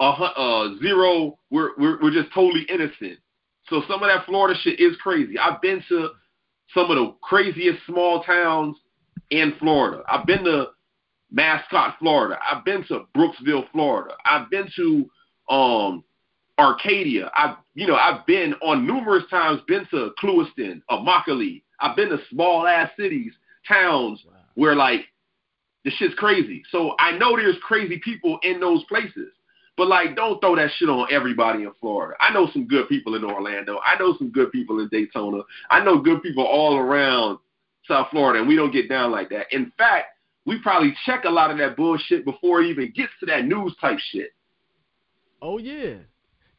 a uh, zero. We're, we're we're just totally innocent. So some of that Florida shit is crazy. I've been to some of the craziest small towns in Florida. I've been to Mascotte, Florida. I've been to Brooksville, Florida. I've been to um Arcadia. I've you know I've been on numerous times. Been to Clewiston, Immokalee. I've been to small ass cities, towns wow. where like the shit's crazy. So I know there's crazy people in those places. But like, don't throw that shit on everybody in Florida. I know some good people in Orlando. I know some good people in Daytona. I know good people all around South Florida, and we don't get down like that. In fact, we probably check a lot of that bullshit before it even gets to that news type shit. Oh yeah,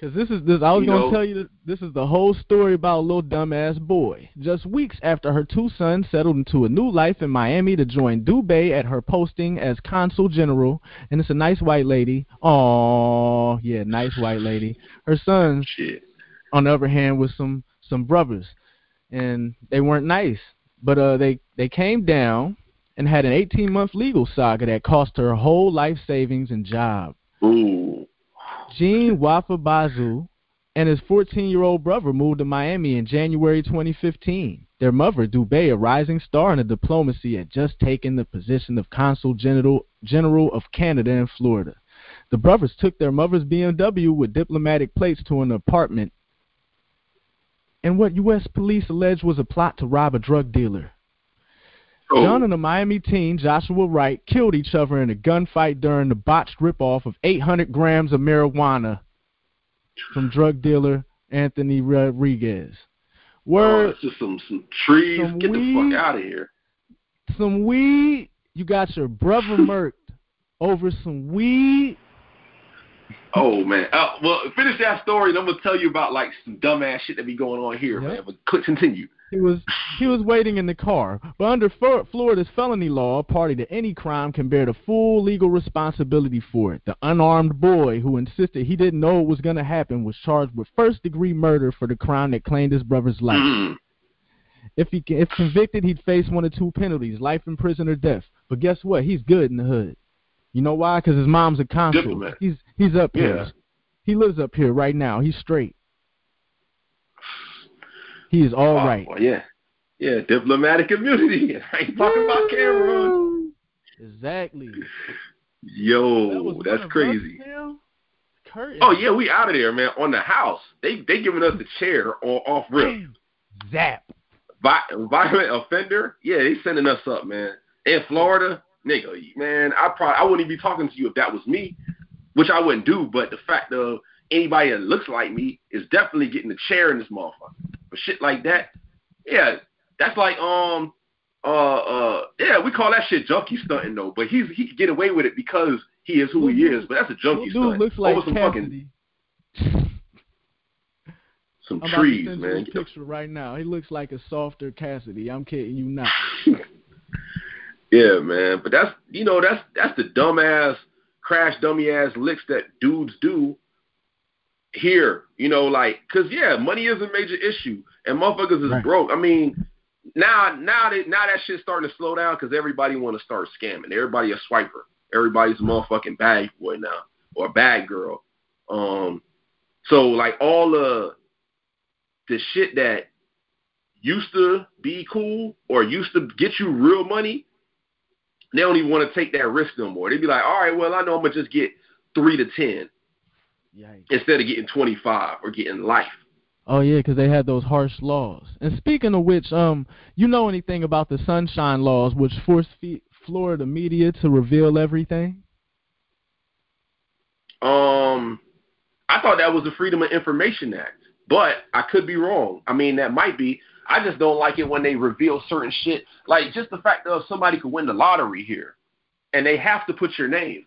because this is this. I was you gonna know, tell you that this is the whole story about a little dumbass boy. Just weeks after her two sons settled into a new life in Miami to join Dubé at her posting as consul general, and it's a nice white lady. Oh yeah, nice white lady. Her sons, Shit. on the other hand, was some some brothers, and they weren't nice. But uh, they they came down and had an 18 month legal saga that cost her whole life savings and job. Ooh. Gene Wafa and his 14-year-old brother moved to Miami in January 2015. Their mother, Dubé, a rising star in the diplomacy, had just taken the position of Consul General, General of Canada in Florida. The brothers took their mother's BMW with diplomatic plates to an apartment and what U.S. police alleged was a plot to rob a drug dealer. Oh. John and a Miami teen, Joshua Wright, killed each other in a gunfight during the botched ripoff of 800 grams of marijuana from drug dealer Anthony Rodriguez. Word, oh, just some some trees. Some Get weed, the fuck out of here. Some weed. You got your brother murked over some weed. Oh man. Uh, well, finish that story, and I'm gonna tell you about like some dumbass shit that be going on here, yep. man. But click continue. He was he was waiting in the car. But under Florida's felony law, a party to any crime can bear the full legal responsibility for it. The unarmed boy who insisted he didn't know it was going to happen was charged with first-degree murder for the crime that claimed his brother's life. Mm. If he if convicted, he'd face one of two penalties: life in prison or death. But guess what? He's good in the hood. You know why? Because his mom's a consul. Diplomat. He's he's up yeah. here. He lives up here right now. He's straight. He is all oh, right. Well, yeah. Yeah, diplomatic immunity. I ain't talking about Cameron. Exactly. Yo, that that's crazy. Oh yeah, we out of there, man. On the house, they they giving us the chair on off rip. Zap. Vi- violent offender. Yeah, they sending us up, man. In Florida, nigga, man, I probably I wouldn't even be talking to you if that was me, which I wouldn't do. But the fact of anybody that looks like me is definitely getting the chair in this motherfucker or shit like that. Yeah, that's like um uh uh yeah, we call that shit junkie stunting though. But he's he can get away with it because he is who he is. But that's a junkie dude stunt. looks like Over some Cassidy. fucking some I'm trees, about to man. You picture right now. He looks like a softer Cassidy. I'm kidding you not. yeah, man. But that's you know that's that's the dumbass crash dummy ass licks that dudes do here, you know, like, cause yeah, money is a major issue, and motherfuckers is right. broke. I mean, now, now that now that shit's starting to slow down because everybody want to start scamming. Everybody a swiper. Everybody's a motherfucking bag boy now or bag girl. Um, so like all the the shit that used to be cool or used to get you real money, they don't even want to take that risk no more. They'd be like, all right, well, I know I'm gonna just get three to ten. Yikes. instead of getting 25 or getting life. Oh yeah, because they had those harsh laws. And speaking of which, um, you know anything about the Sunshine Laws, which forced Florida media to reveal everything? Um, I thought that was the Freedom of Information Act, but I could be wrong. I mean, that might be. I just don't like it when they reveal certain shit, like just the fact that somebody could win the lottery here, and they have to put your name.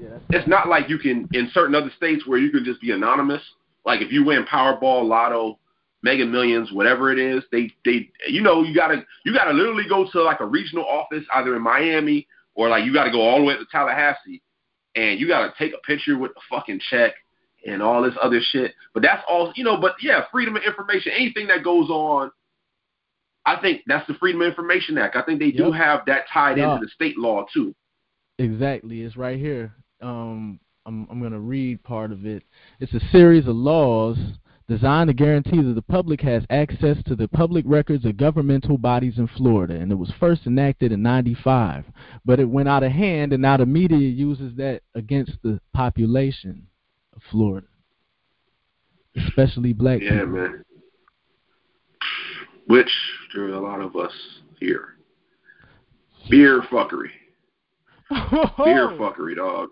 Yeah, it's not like you can in certain other states where you can just be anonymous. Like if you win Powerball, Lotto, Mega Millions, whatever it is, they they you know you gotta you gotta literally go to like a regional office either in Miami or like you gotta go all the way to Tallahassee and you gotta take a picture with the fucking check and all this other shit. But that's all you know. But yeah, freedom of information, anything that goes on. I think that's the Freedom of Information Act. I think they yep. do have that tied into the state law too. Exactly, it's right here um, I'm I'm gonna read part of it. It's a series of laws designed to guarantee that the public has access to the public records of governmental bodies in Florida, and it was first enacted in '95. But it went out of hand, and now the media uses that against the population of Florida, especially black Yeah, people. man. Which there are a lot of us here. Beer fuckery. Beer fuckery, dog.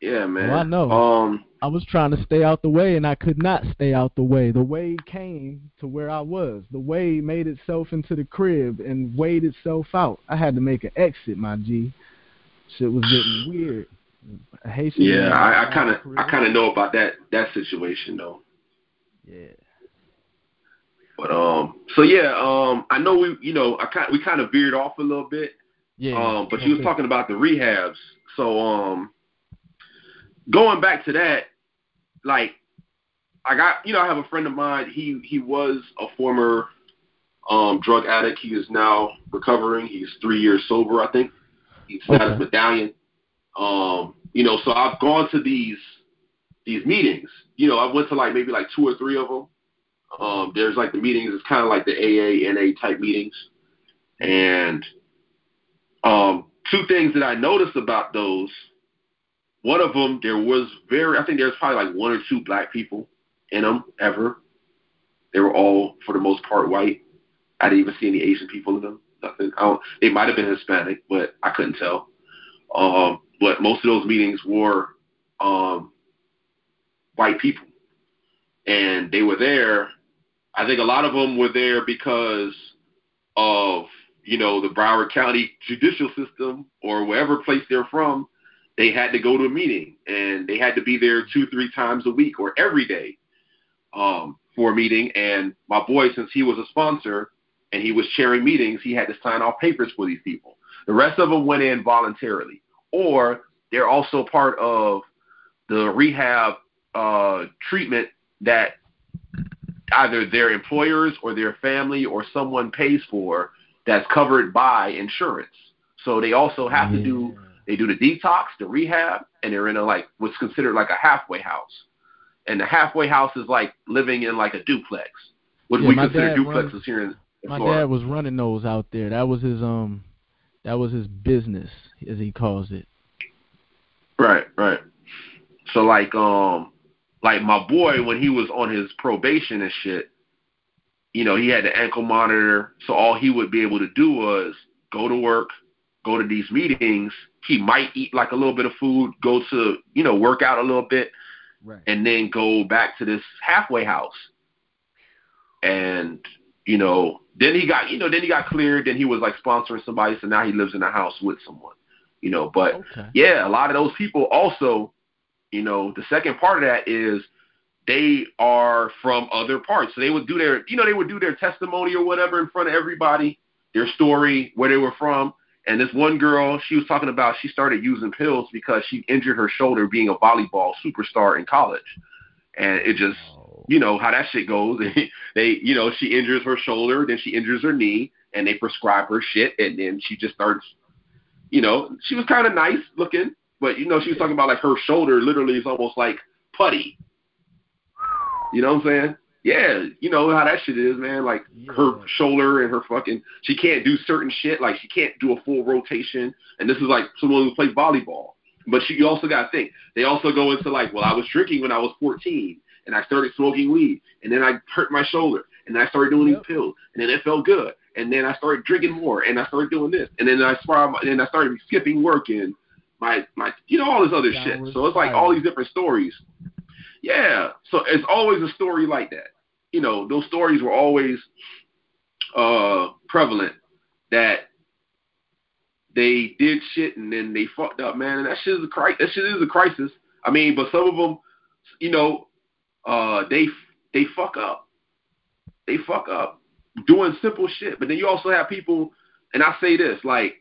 Yeah, man. Oh, I know. Um, I was trying to stay out the way and I could not stay out the way. The wave came to where I was. The wave made itself into the crib and weighed itself out. I had to make an exit, my G. Shit was getting weird. Haitian yeah, man I kind of. I kind of know about that that situation though. Yeah. But um, so yeah, um, I know we, you know, I kind, we kind of veered off a little bit. Yeah. Um, but you was talking about the rehabs. So um, going back to that, like I got, you know, I have a friend of mine. He he was a former um drug addict. He is now recovering. He's three years sober, I think. He's got his medallion. Um, you know, so I've gone to these these meetings. You know, I went to like maybe like two or three of them. Um, there's like the meetings. It's kind of like the AA, NA type meetings, and um, two things that I noticed about those. One of them, there was very, I think there's probably like one or two black people in them ever. They were all, for the most part, white. I didn't even see any Asian people in them. Nothing. I don't, they might have been Hispanic, but I couldn't tell. Um, but most of those meetings were um, white people, and they were there. I think a lot of them were there because of you know the Broward County judicial system or wherever place they're from. They had to go to a meeting, and they had to be there two, three times a week or every day um, for a meeting. And my boy, since he was a sponsor and he was chairing meetings, he had to sign off papers for these people. The rest of them went in voluntarily, or they're also part of the rehab uh, treatment that either their employers or their family or someone pays for that's covered by insurance. So they also have to do they do the detox, the rehab, and they're in a like what's considered like a halfway house. And the halfway house is like living in like a duplex. What Yeah, we consider duplexes runs- here in, in My Florida. dad was running those out there. That was his um that was his business, as he calls it. Right, right. So like um like my boy when he was on his probation and shit, you know, he had the ankle monitor, so all he would be able to do was go to work, go to these meetings, he might eat like a little bit of food, go to, you know, work out a little bit, Right. and then go back to this halfway house. And, you know, then he got, you know, then he got cleared, then he was like sponsoring somebody, so now he lives in a house with someone. You know, but Okay. yeah, a lot of those people also, you know, the second part of that is they are from other parts. So they would do their, you know, they would do their testimony or whatever in front of everybody, their story, where they were from. And this one girl, she was talking about she started using pills because she injured her shoulder being a volleyball superstar in college. And it just, you know, how that shit goes. they, you know, she injures her shoulder, then she injures her knee, and they prescribe her shit, and then she just starts, you know, she was kind of nice looking, but you know, she was talking about like her shoulder literally is almost like putty. You know what I'm saying? Yeah, you know how that shit is, man. Like her shoulder and her fucking, she can't do certain shit. Like she can't do a full rotation. And this is like someone who plays volleyball. But she, you also got to think, they also go into like, well, I was drinking when I was 14 and I started smoking weed and then I hurt my shoulder and then I started doing Yep. these pills and then it felt good and then I started drinking more and I started doing this and then I started, and then I started skipping work and my, my, you know, all this other shit. So it's like all these different stories. Yeah. So it's always a story like that. You know, those stories were always uh prevalent that they did shit and then they fucked up, man. And that shit is a crisis. That shit is a crisis. I mean, but some of them, you know, uh, they they fuck up. They fuck up doing simple shit. But then you also have people, and I say this, like,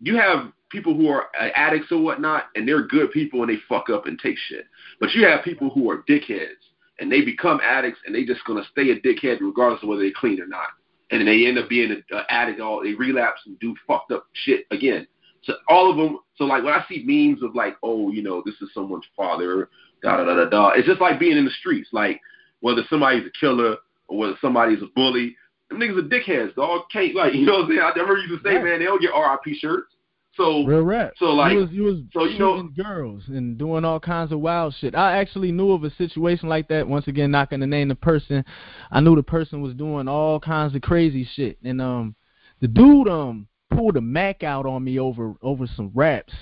you have people who are uh, addicts or whatnot, and they're good people and they fuck up and take shit. But you have people who are dickheads and they become addicts and they just gonna stay a dickhead regardless of whether they clean or not. And then they end up being an addict all they relapse and do fucked up shit again. So all of them. So like when I see memes of like, oh, you know, this is someone's father, da da da da da. It's just like being in the streets. Like whether somebody's a killer or whether somebody's a bully, them niggas are dickheads. Dog can't like you know what I'm saying. I never used to say, Right. man, they don't get RIP shirts. So Real rap. so like you was you was so, you know- girls and doing all kinds of wild shit. I actually knew of a situation like that. Once again, not gonna name the person. I knew the person was doing all kinds of crazy shit, and um, the dude um pulled a Mac out on me over over some raps.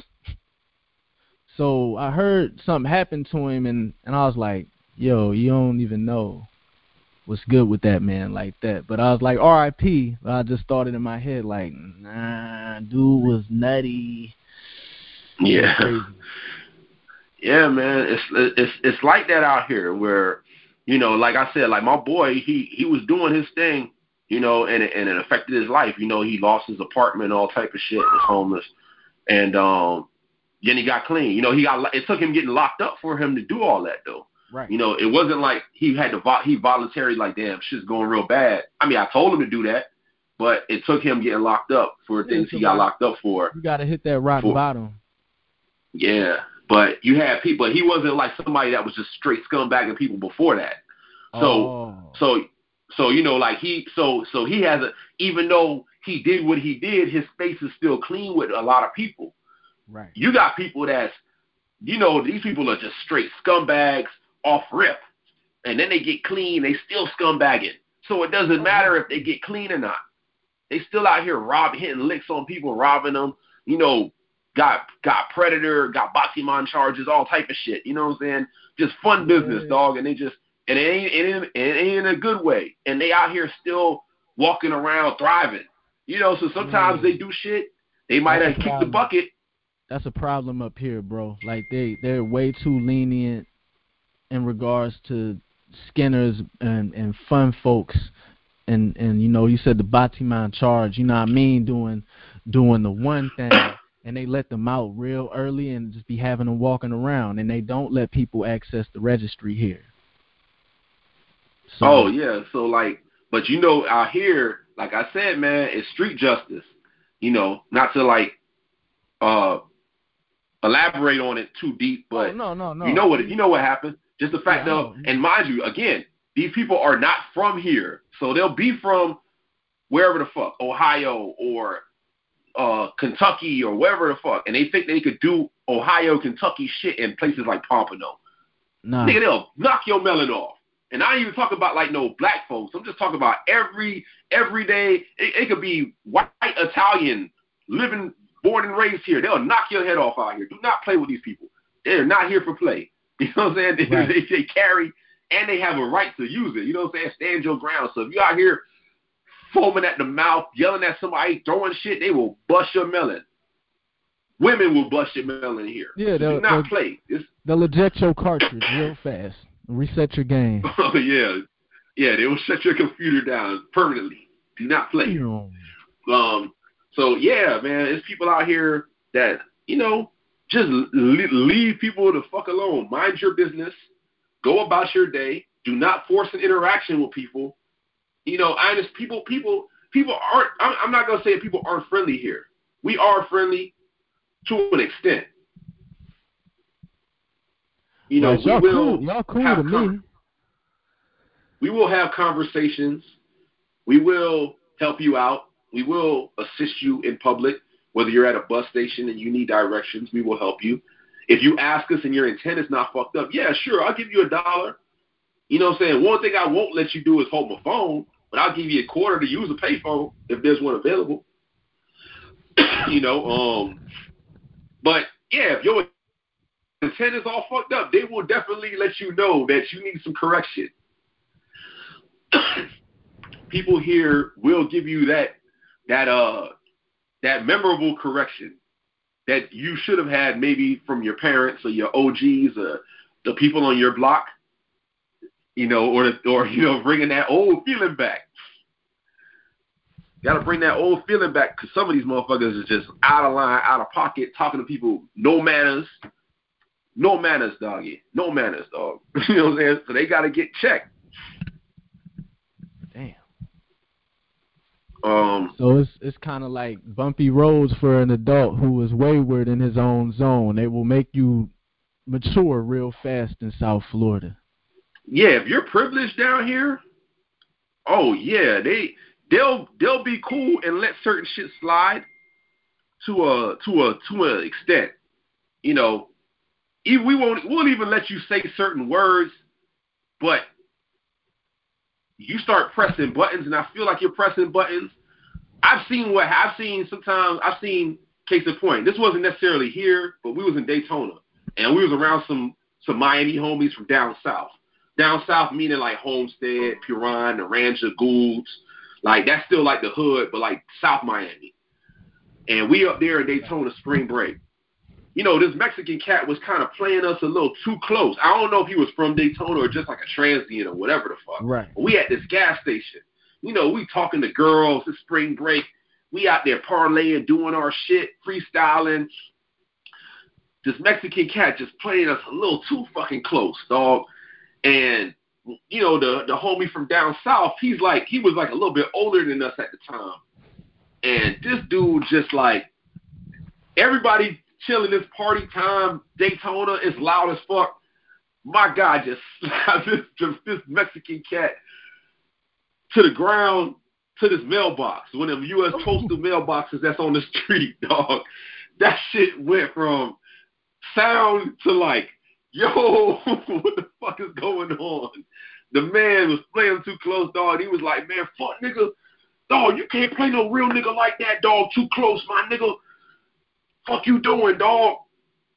So I heard something happened to him, and and I was like, yo, you don't even know what's good with that man like that. But I was like, R.I.P. I just thought it in my head like, nah, dude was nutty. yeah. Yeah, man, it's it's it's like that out here where, you know, like I said, like my boy, he he was doing his thing, you know, and it, and it affected his life. You know, he lost his apartment, all type of shit, was homeless, and um, then he got clean. You know, he got it took him getting locked up for him to do all that though. Right. You know, it wasn't like he had to vo- he voluntarily like, damn, shit's going real bad. I mean, I told him to do that, but it took him getting locked up for Yeah, things he got locked up for. You gotta hit that rock For- bottom. Yeah, but you had people. He wasn't like somebody that was just straight scumbagging people before that. So oh. so so you know like he so so he has a even though he did what he did, his face is still clean with a lot of people. right. You got people that's you know these people are just straight scumbags off rip, and then they get clean, they still scumbagging. So it doesn't matter if they get clean or not. They still out here robbing, hitting licks on people, robbing them. You know, got got predator, got Batiman charges, all type of shit. You know what I'm saying? Just fun business, Yeah. dog. And they just and it ain't it ain't, it ain't in a good way. And they out here still walking around thriving. You know, so sometimes they do shit. They might have kicked the bucket. That's a problem up here, bro. Like they they're way too lenient in regards to Skinners and and fun folks. And and you know, you said the Batiman charge, you know what I mean, doing doing the one thing and they let them out real early and just be having them walking around and they don't let people access the registry here. So, Oh yeah, so like, but you know, out here, like I said, man, it's street justice. You know, not to like uh elaborate on it too deep, but oh, no, no, no. you know what you know what happened. Just the fact I of, and mind you, again, these people are not from here, so they'll be from wherever the fuck, Ohio or uh Kentucky or wherever the fuck, and they think they could do Ohio, Kentucky shit in places like Pompano. Nah. Nigga, they'll knock your melon off. And I ain't even talking about like no black folks. I'm just talking about every everyday. It, it could be white Italian living, born and raised here. They'll knock your head off out here. Do not play with these people. They're not here for play. You know what I'm saying? They, Right. they, they carry and they have a right to use it. You know what I'm saying? Stand your ground. So if you out here foaming at the mouth, yelling at somebody, throwing shit, they will bust your melon. Women will bust your melon here. Yeah, they'll- do not they'll- play. It's They'll eject your cartridge real fast. Reset your game. Oh yeah, yeah. They will shut your computer down permanently. Do not play. Um. So yeah, man, it's people out here that you know just leave people the fuck alone. Mind your business. Go about your day. Do not force an interaction with people. You know, I just people, people, people aren't. I'm, I'm not gonna say people aren't friendly here. We are friendly to an extent. You know, Right, y'all we will cool. Y'all cool have to me. we will have conversations. We will help you out. We will assist you in public. Whether you're at a bus station and you need directions, we will help you. If you ask us and your intent is not fucked up, yeah, sure, I'll give you a dollar. You know what I'm saying? One thing I won't let you do is hold my phone, but I'll give you a quarter to use a payphone if there's one available. you know, um, but yeah, if your intent is all fucked up, they will definitely let you know that you need some correction. People here will give you that that uh that memorable correction that you should have had maybe from your parents or your OGs or the people on your block, you know, or the, or you know, bringing that old feeling back. Got to bring that old feeling back because some of these motherfuckers is just out of line, out of pocket, talking to people, no manners, no manners, doggy, no manners, dog. you know what I'm saying? So they got to get checked. Damn. Um, so it's it's kind of like bumpy roads for an adult who is wayward in his own zone. They will make you mature real fast in South Florida. Yeah, if you're privileged down here, oh yeah, they they'll they'll be cool and let certain shit slide to a to a to an extent. You know, we won't we'll even let you say certain words, but you start pressing buttons, and I feel like you're pressing buttons. I've seen what I've seen. Sometimes I've seen case in point. This wasn't necessarily here, but we was in Daytona, and we was around some some Miami homies from down south. Down south meaning like Homestead, Perrine, Naranja, Goulds. Like that's still like the hood, but like South Miami. And we up there in Daytona spring break you know, this Mexican cat was kind of playing us a little too close. I don't know if he was from Daytona or just like a transient or whatever the fuck. Right. But we at this gas station. You know, we talking to girls. It's spring break. We out there parlaying, doing our shit, freestyling. This Mexican cat just playing us a little too fucking close, dog. And you know, the the homie from down south, he's like he was like a little bit older than us at the time. And this dude just like everybody chilling this party time Daytona is loud as fuck. My God just this, this Mexican cat to the ground to this mailbox. One of them U.S. Oh. postal mailboxes that's on the street, dog. That shit went from sound to like, yo, what the fuck is going on? The man was playing too close, dog. He was like, man, fuck nigga. Dog, you can't play no real nigga like that, dog. Too close, my nigga. Fuck you doing, dog?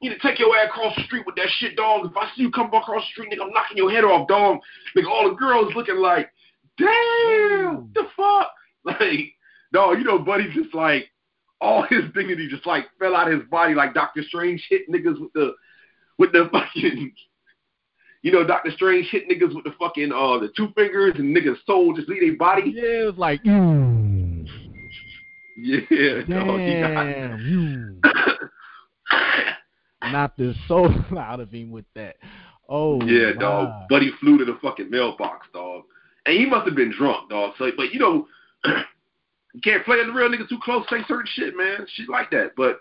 You need to take your ass across the street with that shit, dog. If I see you come across the street, nigga, I'm knocking your head off, dog. Nigga, all the girls looking like, damn, the fuck? Like, dog, you know, Buddy just like, all his dignity just like fell out of his body like Doctor Strange hit niggas with the, with the fucking, you know, Doctor Strange hit niggas with the fucking, uh, the two fingers and niggas' soul just leave their body. Yeah, it was like, mm. Yeah, Damn, dog, knocked the soul out of him with that. Oh, yeah, wow. dog. Buddy flew to the fucking mailbox, dog, and he must have been drunk, dog. So, but you know, you can't play the real nigga too close. Say certain shit, man, shit like that. But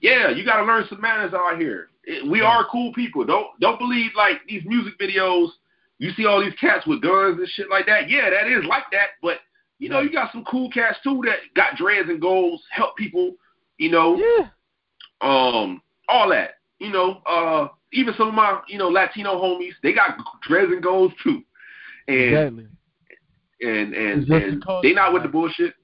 yeah, you got to learn some manners out here. It, we are cool people. Don't don't believe like these music videos. You see all these cats with guns and shit like that. Yeah, that is like that, but you know, you got some cool cats too that got dreads and goals, help people, you know. Yeah. Um, all that. You know, uh even some of my, you know, Latino homies, they got dreads and goals too. And exactly. and and, and they not with the bullshit.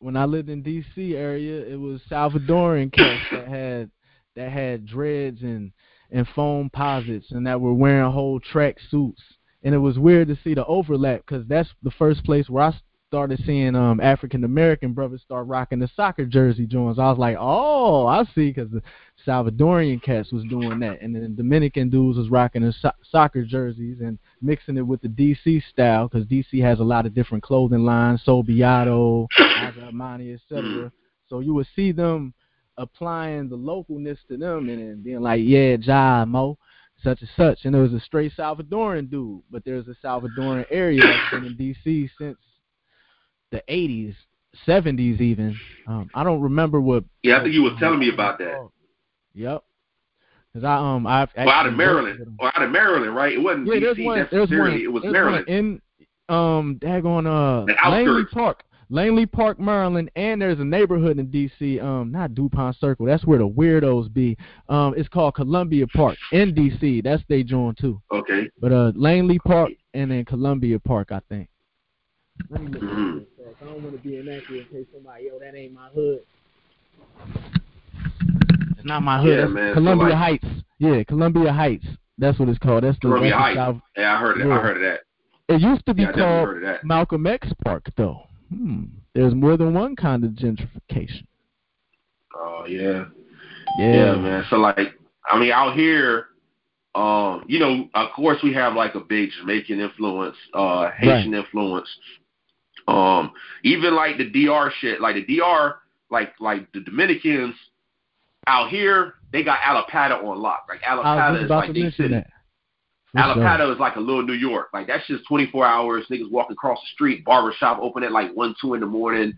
When I lived in D.C. area, it was Salvadoran cats that had that had dreads and and Foamposites and that were wearing whole track suits. And it was weird to see the overlap because that's the first place where I started seeing um African American brothers start rocking the soccer jersey joints. I was like, oh, I see, because the Salvadorian cats was doing that, and then the Dominican dudes was rocking the so- soccer jerseys and mixing it with the DC style, because DC has a lot of different clothing lines, Solbiato, Armani, etc. So you would see them applying the localness to them and then being like, yeah, Ja Mo such and such. And there was a straight Salvadoran dude, but there's a Salvadoran area that's been in DC since the 80s, 70s even. Um, I don't remember what. Yeah, I think you was telling me about that. Yep. Cause I um I've Well, out of Maryland, or out of Maryland, right? It wasn't Yeah, DC one. There's one. necessarily. It was Maryland. in um daggone uh The Langley outskirts. Park, Langley Park, Maryland, and there's a neighborhood in D.C. Um, not Dupont Circle. That's where the weirdos be. Um, it's called Columbia Park in D.C. That's they join too. Okay. But uh, Langley Park and then Columbia Park, I think. Let me look at Mhm. this. I don't want to be inaccurate in case somebody, yo, that ain't my hood. It's not my hood. Yeah, That's man, so Columbia like- Heights. Yeah, Columbia Heights. That's what it's called. That's the, Columbia Heights. South. Yeah, I heard it. Yeah. I heard of that. It used to be Yeah, called heard of that. Malcolm X Park, though. Hmm. There's more than one kind of gentrification. Oh yeah. Yeah, Yeah, man. So like, I mean, out here, um, you know, of course we have like a big Jamaican influence, uh, Haitian influence. Um, even like the DR shit, like the DR, like like the Dominicans out here, they got Allapattah on lock. Like was Allapattah is like mention city. that. Allapattah is like a little New York. Like that's just 24 hours. Niggas walking across the street. Barbershop open at like one, two in the morning.